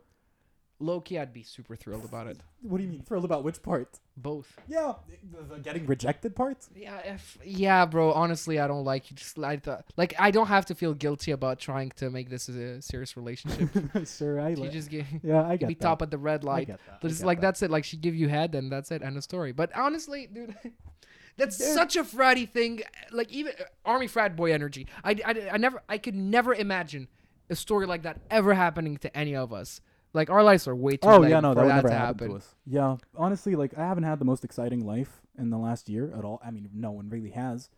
Low key, I'd be super thrilled about it. What do you mean? Thrilled about which part? Both. Yeah, the, the getting rejected part. Yeah, if yeah, bro. Honestly, I don't like you. Just like the, like I don't have to feel guilty about trying to make this a serious relationship. sure, I like. just give Yeah, I get be that. top at the red I light. get that. I But it's get like that. that's it. Like she give you head, and that's it. End of story. But honestly, dude, that's Dude. such a fratty thing. Like even uh, army frat boy energy. I, I, I never I could never imagine a story like that ever happening to any of us. Like our lives are way too Oh yeah, no, that would never happen. to us. Yeah, honestly, like I haven't had the most exciting life in the last year at all. I mean, no one really has.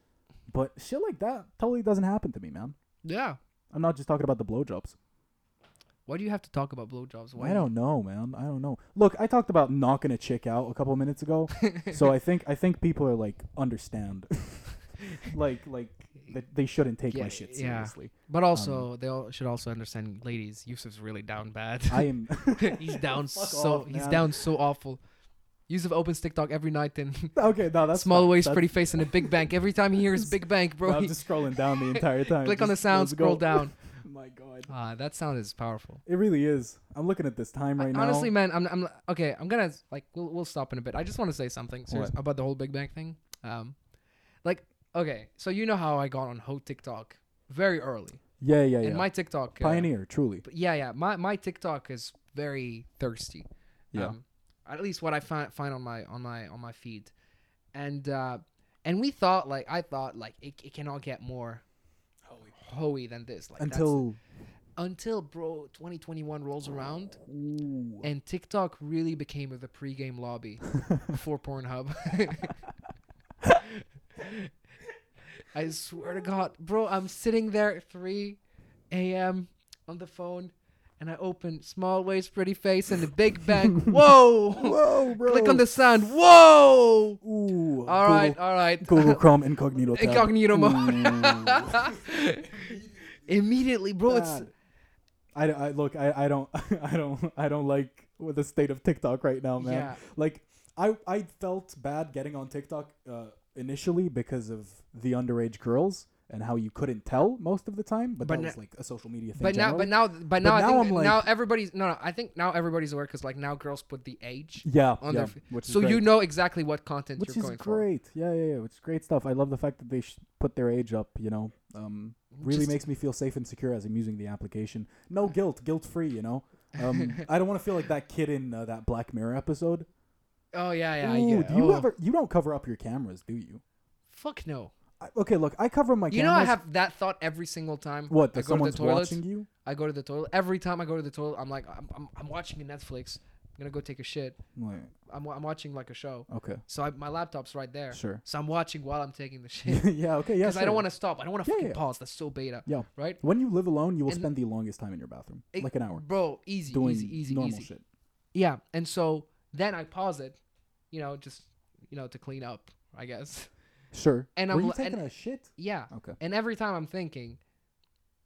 But shit like that totally doesn't happen to me, man. Yeah. I'm not just talking about the blowjobs. Why do you have to talk about blowjobs? Why? I don't know, man. I don't know. Look, I talked about knocking a chick out a couple minutes ago, so I think I think people are like understand, like like that they shouldn't take Yeah, my shit seriously. yeah. But also, they all should also understand, ladies. Yusuf's really down bad. I am. he's down so off, he's down so awful. Yusuf opens TikTok every night and okay, no, that's small fine. waist, That's- pretty face, and a big bank. Every time he hears big bank, bro, no, I'm just scrolling down the entire time. click on the Just sound, scroll down. My God, Ah, that sound is powerful. it really is. I'm looking at this time right now. Honestly, man, I'm, I'm okay. I'm gonna like we'll we'll stop in a bit. I just want to say something serious about the whole Big bank thing. Um, like okay, so you know how I got on Ho TikTok very early, yeah, yeah, yeah. and my TikTok uh, Pioneer, truly. But yeah, yeah. My my TikTok is very thirsty. Yeah. Um, at least what I find find on my on my on my feed, and uh, and we thought like I thought like it, it cannot get more hoey than this. Like Until until bro 2021 rolls around Ooh. and TikTok really became the pregame lobby for Pornhub. I swear to God, bro, I'm sitting there at 3 a.m. on the phone, and I open small waist, pretty face, and the Big Bang. Whoa! Whoa, bro. Click on the sound. Whoa! Ooh. All right, all right. Google Chrome incognito tab. Incognito mode. Immediately, bro. It's I, I look. I, I don't. I don't. I don't like the state of TikTok right now, man. yeah. Like I I felt bad getting on TikTok uh, initially because of the underage girls and how you couldn't tell most of the time, but, But that na- was like a social media thing. But now, but now, but now, I now think like- now everybody's no, no. I think now everybody's aware because like now girls put the age, yeah, on yeah, their which is so you know exactly what content which you're is going for. great. Yeah, yeah, yeah. Which is great stuff. I love the fact that they sh- put their age up. You know, um, really Just- makes me feel safe and secure as I'm using the application. No guilt, guilt free. You know, um, I don't want to feel like that kid in uh, that Black Mirror episode. Oh yeah, yeah. I Ooh, it. do you Oh, ever? You don't cover up your cameras, do you? Fuck no. I, okay, look, I cover my You cameras. know I have that thought every single time. what? I That go to the someone's toilet. watching you? I go to the toilet every time I go to the toilet. I'm like, I'm, I'm, I'm watching Netflix. I'm gonna go take a shit. I'm, I'm watching like a show. okay, So I, my laptop's right there. sure. So I'm watching while I'm taking the shit. yeah, okay, yeah. Because I don't want to stop. I don't want to Yeah, fucking yeah. pause. That's so beta. Yeah. Right. When you live alone, you will And- spend the longest time in your bathroom, It- like an hour, Bro, easy, doing easy, easy, normal easy. shit. Yeah, and so then I pause it, you know, just you know to clean up, I guess. Sure. And Were I'm you taking and- a shit? Yeah, Okay. and every time I'm thinking,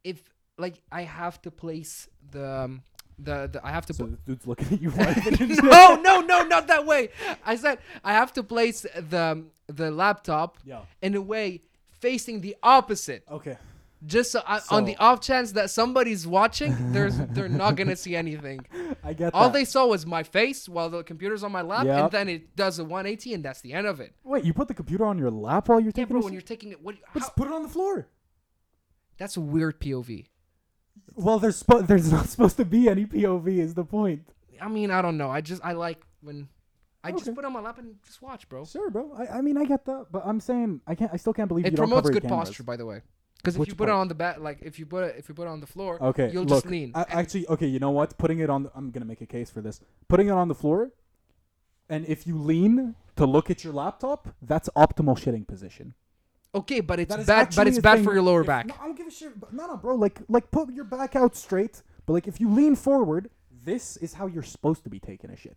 if like I have to place the um, the, the I have to So the dude's looking at you. no, no, no, not that way. I said I have to place the the laptop yeah. in a way facing the opposite, Okay. Just so I, on the off chance that somebody's watching, there's they're not gonna see anything. I get that All that. they saw was my face while the computer's on my lap, Yep. and then it does a 180, and that's the end of it. Wait, you put the computer on your lap while you're Yeah, taking bro, when you're taking it, what? How, just put it on the floor. that's a weird POV. Well, there's spo- there's not supposed to be any POV. Is the point? I mean, I don't know. I just I like when I just put it on my lap and just watch, bro. Sure, bro. I, I mean, I get that, but I'm saying I can't. I still can't believe It you don't promotes good cameras. posture, by the way. Because if you put it on the back, like if you put it if you put it on the floor, Okay, you'll look, just lean. I, actually, okay, you know what? Putting it on, the, I'm gonna make a case for this. Putting it on the floor, and if you lean to look at your laptop, that's optimal shitting position. okay, but it's bad. But it's bad thing. for your lower If- back. No, I don't give a shit. but- No, no, bro. Like, like put your back out straight. But like, if you lean forward, this is how you're supposed to be taking a shit.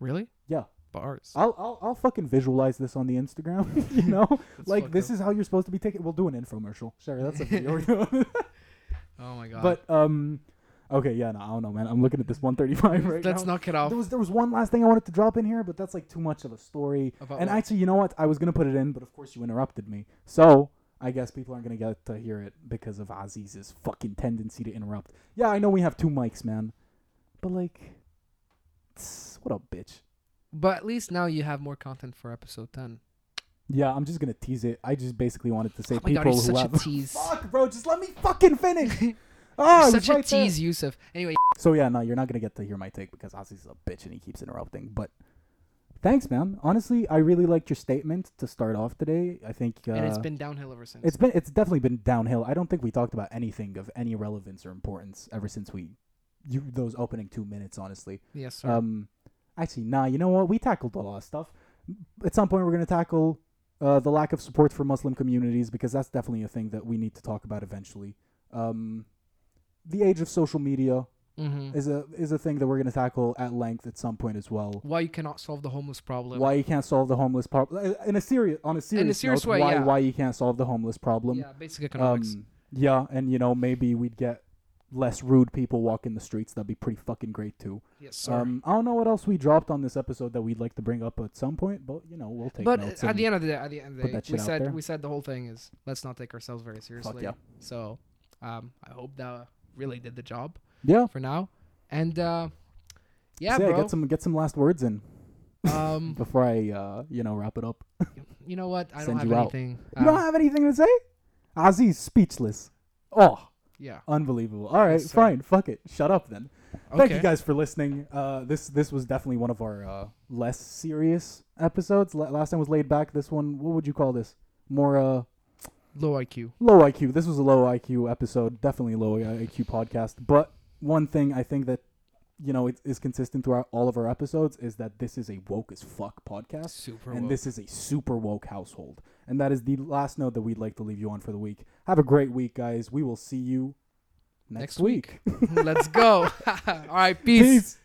Really? Yeah. Bars. I'll, I'll, I'll fucking visualize this on the Instagram. you know, like this up. is how you're supposed to be taking. We'll do an infomercial. Sure, that's a video. Oh my god. but um, Okay, yeah, no, I don't know, man. I'm looking at this 135 right Let's now. knock it off. There was there was one last thing I wanted to drop in here, but that's like too much of a story. About and what? actually, you know what? I was gonna put it in, but of course you interrupted me. So I guess people aren't gonna get to hear it because of Aziz's fucking tendency to interrupt. Yeah, I know we have two mics, man, but like, tss, what a bitch. But at least now you have more content for episode 10. Yeah, I'm just gonna tease it. I just basically wanted to say Oh god, people he's who such have. a tease. Fuck, bro, just let me fucking finish. Oh, such a tease, Yusuf. Anyway, So yeah, no, you're not gonna get to hear my take because Ozzy's a bitch and he keeps interrupting. But thanks, man. Honestly, I really liked your statement to start off today. I think uh, and it's been downhill ever since. it's been it's definitely been downhill. I don't think we talked about anything of any relevance or importance ever since we you those opening two minutes. Honestly, yes, sir. um, actually, nah. You know what? We tackled a lot of stuff. At some point, we're gonna tackle uh, the lack of support for Muslim communities because that's definitely a thing that we need to talk about eventually. Um, the age of social media mm-hmm. is a is a thing that we're going to tackle at length at some point as well. Why you cannot solve the homeless problem. Why you can't solve the homeless problem in a serious on a serious, in a serious note, way, why yeah. why you can't solve the homeless problem. Yeah, basic economics. Um, yeah, and you know maybe we'd get less rude people walking the streets. That'd be pretty fucking great too. yes, sir. Um, I don't know what else we dropped on this episode that we'd like to bring up at some point, but you know we'll take but notes. at the end of the day, at the end of the day, we said we said the whole thing is let's not take ourselves very seriously. yeah. So, um, I hope that really did the job yeah, for now. And uh, yeah, So, yeah, bro. get some get some last words in um, before I uh, you know wrap it up. you know what? I don't have anything. You don't Um, have anything to say? Aziz speechless. Oh. Yeah. Unbelievable. All right, sir. fine. Fuck it. Shut up then. Thank you guys for listening. Uh, this this was definitely one of our uh, less serious episodes. La- last time was laid back. This one, what would you call this? More uh, Low IQ. low IQ. This was a low IQ episode. Definitely low IQ podcast. But one thing I think that you know it is consistent throughout all of our episodes is that this is a woke as fuck podcast. Super. And woke. this is a super woke household. And that is the last note that we'd like to leave you on for the week. Have a great week, guys. We will see you next, Next week. Let's go. All right. Peace. Peace.